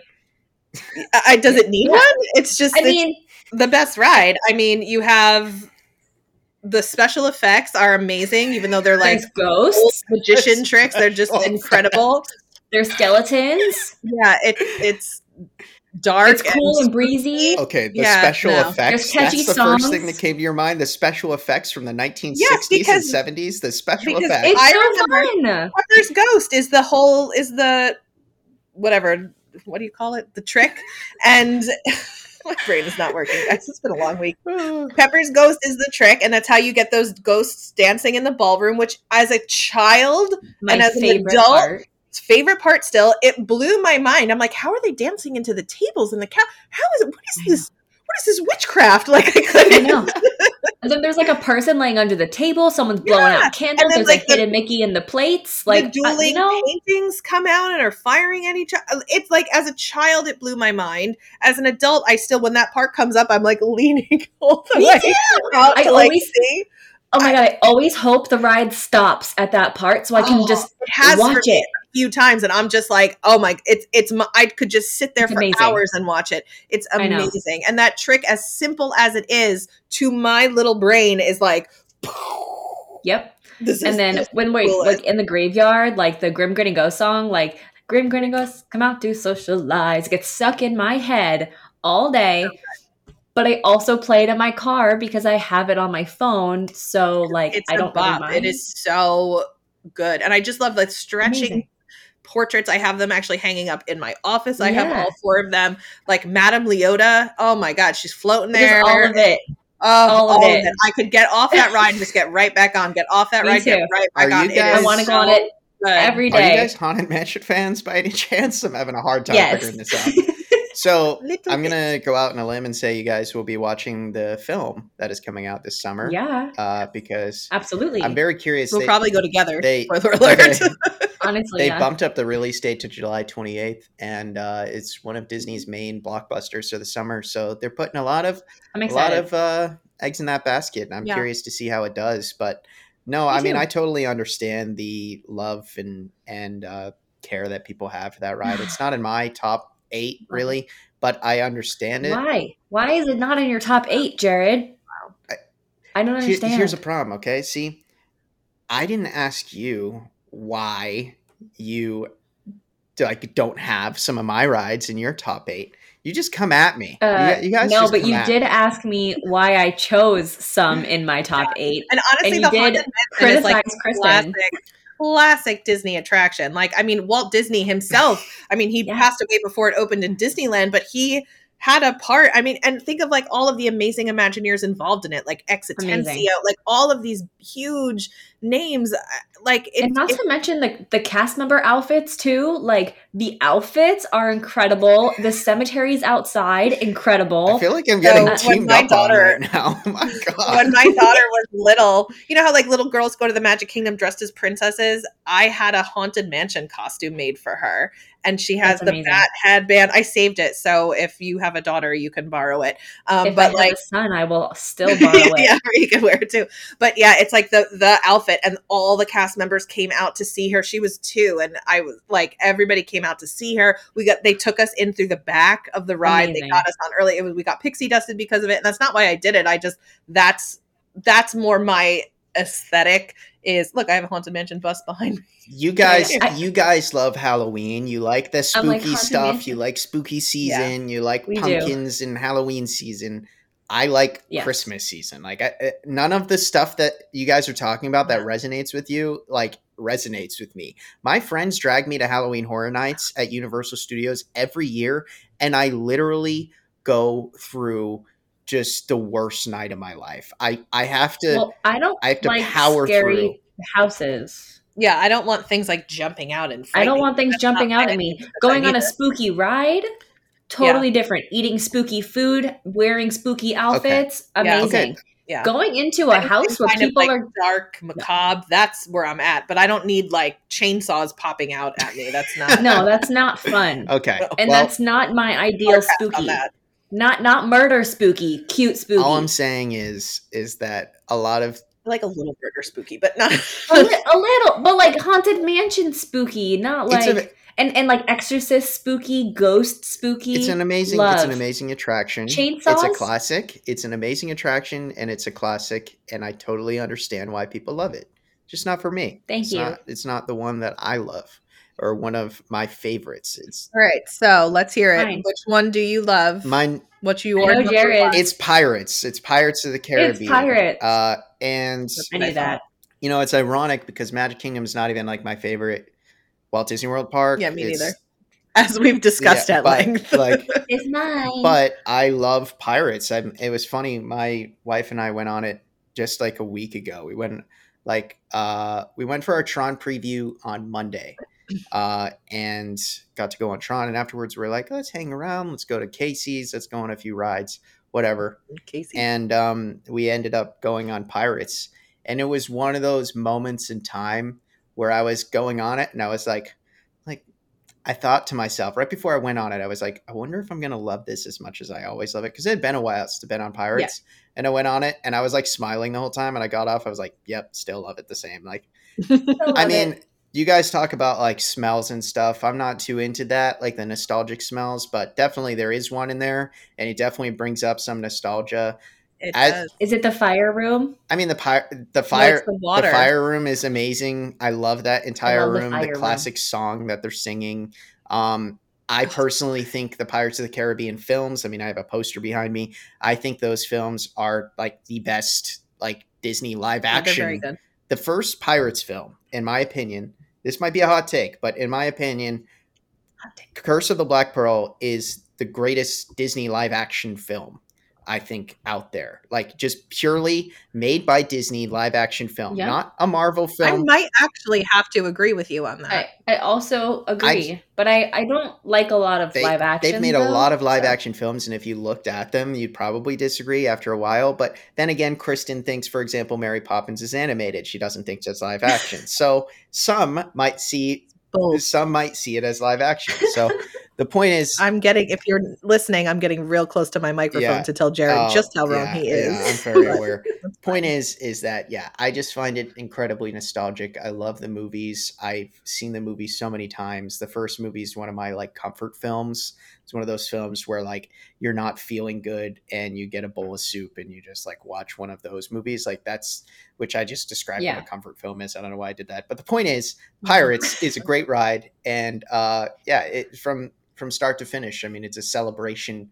*laughs* I, I- does it need Yeah. one? It's just I it's mean, the best ride. I mean, you have the special effects are amazing, even though they're like there's ghosts, magician *laughs* tricks. They're just incredible. *laughs* They're skeletons. Yeah, it, it's dark. It's cool and breezy. Okay, the Yeah, special no. effects. There's catchy That's the first thing that came to your mind. The special effects from the 1960s because- and 70s. The special effects. It's I so remember- fun. Pepper's ghost is the whole is the whatever. What do you call it? The trick. And *laughs* my brain is not working, guys. It's been a long week. *sighs* Pepper's ghost is the trick, and that's how you get those ghosts dancing in the ballroom. Which, as a child, My And as an adult- part. Favorite part still, it blew my mind. I'm like, how are they dancing into the tables and the cow? How is it? What is this? What is this witchcraft? *laughs* Like I I know. *laughs* And then there's like a person laying under the table. Someone's blowing Yeah. out candles. then, There's like, like the- hidden Mickey in the plates. Like the uh, dueling you know, paintings come out and are firing at each other. It's like as a child, it blew my mind. As an adult, I still when that part comes up, I'm like *laughs* leaning all the way out I to like always- see. oh my god! I always hope the ride stops at that part so I can Oh, just it has watch it. Few times, and I'm just like, oh my! It's it's my, I could just sit there It's for amazing. hours and watch it. It's amazing, and that trick, as simple as it is, to my little brain, is like. *laughs* Yep. This is And then when we're coolest. like in the graveyard, like the Grim Grinning Ghost song, like Grim Grinning Ghosts come out do socialize, gets stuck in my head all day. But I also play it in my car because I have it on my phone. So like it's I don't really bop. mind. It is so good, and I just love the stretching Amazing. Portraits. I have them actually hanging up in my office. I have all four of them. Like Madame Leota. Oh my god, she's floating Because there. all of it. Oh, all all, of of it. it. I could get off that ride and just get right back on. Get off that Me ride, get too. right back Are on. you guys- I want to go on it good. every Are you guys Haunted Mansion fans by any *laughs* chance? I'm having a hard time yes. figuring this out. *laughs* So I'm gonna go out on a limb and say you guys will be watching the film that is coming out this summer. yeah, Uh, because absolutely. I'm very curious. We'll They- probably go together. they- spoiler alert. *laughs* Honestly, they yeah. bumped up the release date to July 28th, and uh, it's one of Disney's main blockbusters for the summer. So they're putting a lot of a lot of uh, eggs in that basket, and I'm Yeah. curious to see how it does. But no, Me I mean, too. I totally understand the love and and uh, care that people have for that *sighs* ride. It's not in my top eight, really, but I understand it. Why? Why is it not in your top eight, Jared? I- I don't understand. here's a problem, okay? See, I didn't ask you why you like don't have some of my rides in your top eight. You just come at me. You Uh, you, guys no, but you did me. ask me why I chose some in my top eight. and honestly, And the did Haunted Criticize like Kristen. classic, classic Disney attraction. Like, I mean, Walt Disney himself. I mean, he Yeah. passed away before it opened in Disneyland, but he had a part. I mean, and think of like all of the amazing Imagineers involved in it, like X Atencio, Amazing. like all of these huge names. uh, Like, it, and not it- to mention the the cast member outfits too. Like the outfits are incredible. The cemeteries outside, incredible. I feel like I'm getting So, teamed my up daughter- on right now. *laughs* Oh my god. when my daughter was little, you know how like little girls go to the Magic Kingdom dressed as princesses? I had a haunted mansion costume made for her. And she has That's the amazing. bat headband. I saved it. So if you have a daughter, you can borrow it. Um, but like a son, I will still *laughs* borrow it. yeah, *laughs* you can wear it too. But yeah, it's like the the outfit, and all the cast members came out to see her. She was two, and I was like, everybody came out to see her. We got they took us in through the back of the ride. Amazing. They got us on early. It was we got pixie dusted because of it, and that's not why I did it. I just that's that's more my aesthetic. Is look, I have a haunted mansion bus behind me. You guys, *laughs* I- you guys love Halloween. You like the I'm like, spooky stuff. Mansion. You like spooky season. You like We do. pumpkins and Halloween season. I like Yes. Christmas season. Like I, I- none of the stuff that you guys are talking about that resonates with you, like resonates with me. My friends drag me to Halloween Horror Nights at Universal Studios every year, and I literally go through just the worst night of my life. I I have to. Well, I don't. I have to like power scary through. houses. Yeah, I don't want things like jumping out and. I don't want things That's jumping out at me. Going on a spooky ride, totally different. Eating spooky food, wearing spooky outfits, Yeah. amazing. Yeah. Going into a Anything house where people like, are dark, macabre. That's where I'm at. But I don't need like chainsaws popping out at me. That's not. *laughs* no, that's not fun. Okay, *laughs* And well, that's not my ideal Hard pass on spooky. that. Not not murder spooky, cute spooky. all I'm saying is is that a lot of like a little murder spooky, but not. a, li- a little, but like haunted mansion spooky, not like a- and and like exorcist spooky, ghost spooky. it's an amazing it's an amazing attraction. Chainsaw it's a classic. It's an amazing attraction and it's a classic and I totally understand why people love it. Just not for me. Thank it's you. Not, it's not the one that I love or one of my favorites. It's All right, so let's hear it. Fine. Which one do you love? mine what you I are? number Jared. one? it's Pirates. It's Pirates of the Caribbean. Pirates. Uh and I knew that. you know, it's ironic because Magic Kingdom is not even like my favorite Walt Disney World park. Yeah, me It's- neither. *laughs* As we've discussed yeah, at but, length. like *laughs* It's mine. but I love pirates. I, it was funny. My wife and I went on it just like a week ago. We went like uh, we went for our Tron preview on Monday, uh, and got to go on Tron. And afterwards, we are like, let's hang around. Let's go to Casey's. Let's go on a few rides. whatever. Casey. And um, we ended up going on Pirates. And it was one of those moments in time where I was going on it and I was like, like, I thought to myself right before I went on it, I was like, I wonder if I'm gonna love this as much as I always love it. Cause it had been a while since I've been on Pirates. And I went on it and I was like smiling the whole time and I got off. I was like, yep, still love it the same. Like *laughs* I mean, you guys talk about like smells and stuff. I'm not too into that, like the nostalgic smells, but definitely there is one in there, and it definitely brings up some nostalgia. it as- does. Is it the fire room? I mean, the pi- the fire it's the the fire room is amazing. I love that entire love room. fire The room. classic song that they're singing. Um, I personally think the Pirates of the Caribbean films. I mean, I have a poster behind me. I think those films are like the best, like Disney live Yeah, action very good. the first Pirates film, in my opinion, this might be a hot take, but in my opinion, Curse of the Black Pearl is the greatest Disney live action film I think out there. Like just purely made by Disney live action film, Yeah. not a Marvel film. I might actually have to agree with you on that. I, I also agree, but I, I don't like a lot of They, live action. they've made a lot of live so- action films, and if you looked at them, you'd probably disagree after a while. But then again, Kristen thinks, for example, Mary Poppins is animated. She doesn't think it's live action. *laughs* so some might see Both. some might see it as live action. So the point is, I'm getting, if you're listening, I'm getting real close to my microphone Yeah. to tell Jared Oh, just how wrong yeah, he yeah, is. I'm *laughs* very aware. *laughs* Point is, is that yeah, I just find it incredibly nostalgic. I love the movies. I've seen the movie so many times. The first movie is one of my like comfort films. It's one of those films where like you're not feeling good and you get a bowl of soup and you just like watch one of those movies. Like that's which I just described Yeah. what a comfort film is. I don't know why I did that, but the point is, Pirates is a great ride, and uh, yeah, it from from start to finish. I mean, it's a celebration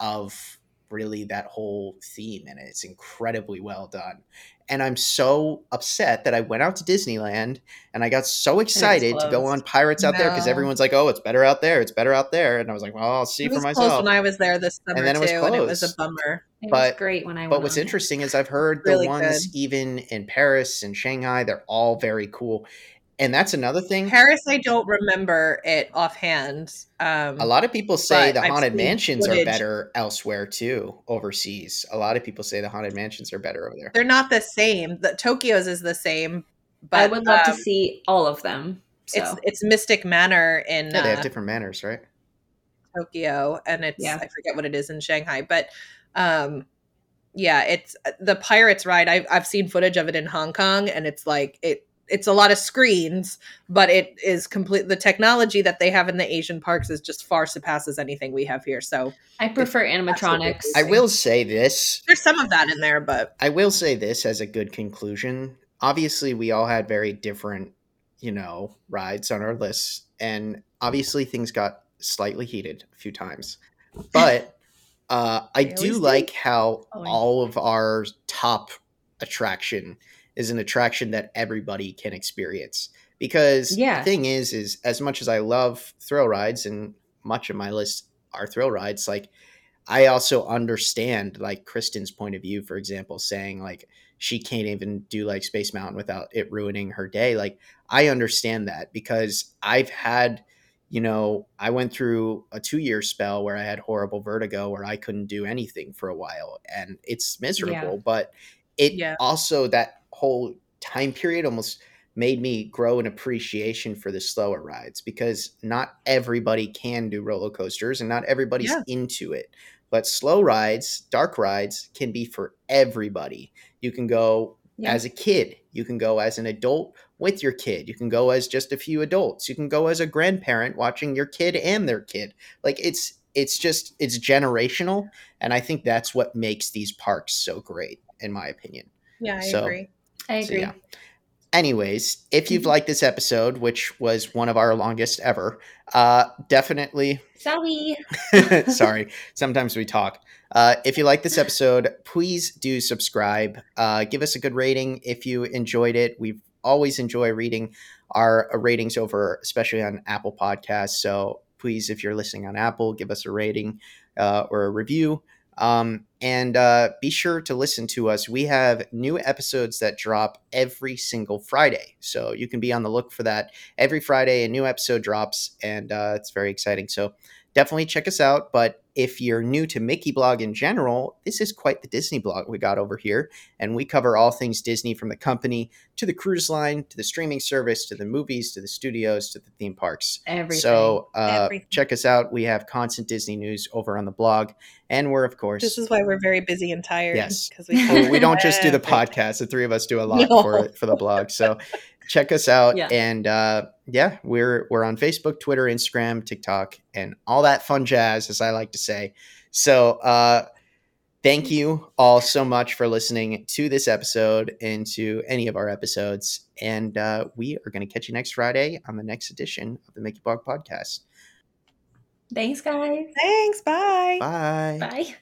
of really that whole theme, and it's incredibly well done. And I'm so upset that I went out to Disneyland and I got so excited to go on Pirates out there because everyone's like, "Oh, it's better out there. It's better out there." And I was like, "Well, I'll see It for was closed myself." when I was there this summer and then it was too, and it was a bummer. It But- was great when I. But went what's on interesting is I've heard Really the ones even in Paris and Shanghai, they're all very cool. And that's another thing. Paris, I don't remember it offhand. Um, A lot of people say the I've haunted seen mansions are better elsewhere too, overseas. A lot of people say the haunted mansions are better over there. they're not the same. The Tokyo's is the same, but I would love um, to see all of them. So It's it's Mystic Manor in Yeah, they have uh, different manners, right? Tokyo, and it's Yeah. I forget what it is in Shanghai, but um, yeah, it's uh, the Pirates ride. I've I've seen footage of it in Hong Kong, and it's like it. It's a lot of screens, but it is complete. The technology that they have in the Asian parks is just far surpasses anything we have here. So I prefer animatronics. I will say this. there's some of that in there, but I will say this as a good conclusion. Obviously, we all had very different, you know, rides on our lists, and obviously things got slightly heated a few times. *laughs* But uh, I do do. like how Oh, all of our top attraction is an attraction that everybody can experience. Because Yeah. the thing is, is as much as I love thrill rides, and much of my list are thrill rides, like I also understand like Kristen's point of view, for example, saying like she can't even do like Space Mountain without it ruining her day. Like I understand that because I've had, you know, I went through a two year spell where I had horrible vertigo where I couldn't do anything for a while and it's miserable. But it Yeah. also that whole time period almost made me grow an appreciation for the slower rides because not everybody can do roller coasters and not everybody's Yeah. into it. But slow rides, dark rides can be for everybody. You can go Yeah. as a kid, you can go as an adult with your kid, you can go as just a few adults, you can go as a grandparent watching your kid and their kid. Like it's it's just it's generational and I think that's what makes these parks so great in my opinion. yeah, I So- agree. I So, agree. yeah. Anyways, if you've liked this episode, which was one of our longest ever, uh, definitely Sorry. *laughs* Sorry, sometimes we talk. Uh, if you like this episode, please do subscribe. Uh, give us a good rating if you enjoyed it. We always enjoy reading our ratings over, especially on Apple Podcasts. So please, if you're listening on Apple, give us a rating uh, or a review. Um, And uh, be sure to listen to us. We have new episodes that drop every single Friday. So you can be on the look for that. Every Friday, a new episode drops, and uh, it's very exciting. So definitely check us out. But if you're new to Mickey Blog in general, this is quite the Disney blog we got over here. And we cover all things Disney from the company to the cruise line to the streaming service to the movies to the studios to the theme parks. Everything. So uh, Everything. check us out. We have constant Disney news over on the blog. And we're, of course, This is why we're very busy and tired. Yes. because we, we, we don't just do *laughs* the podcast. The three of us do a lot *laughs* No. for for the blog. So check us out. Yeah. And uh, yeah, we're we're on Facebook, Twitter, Instagram, TikTok, and all that fun jazz, as I like to say. So uh, thank you all so much for listening to this episode and to any of our episodes. And uh, we are going to catch you next Friday on the next edition of the Mickey Blog Podcast. Thanks, guys. Thanks. Bye. Bye. Bye.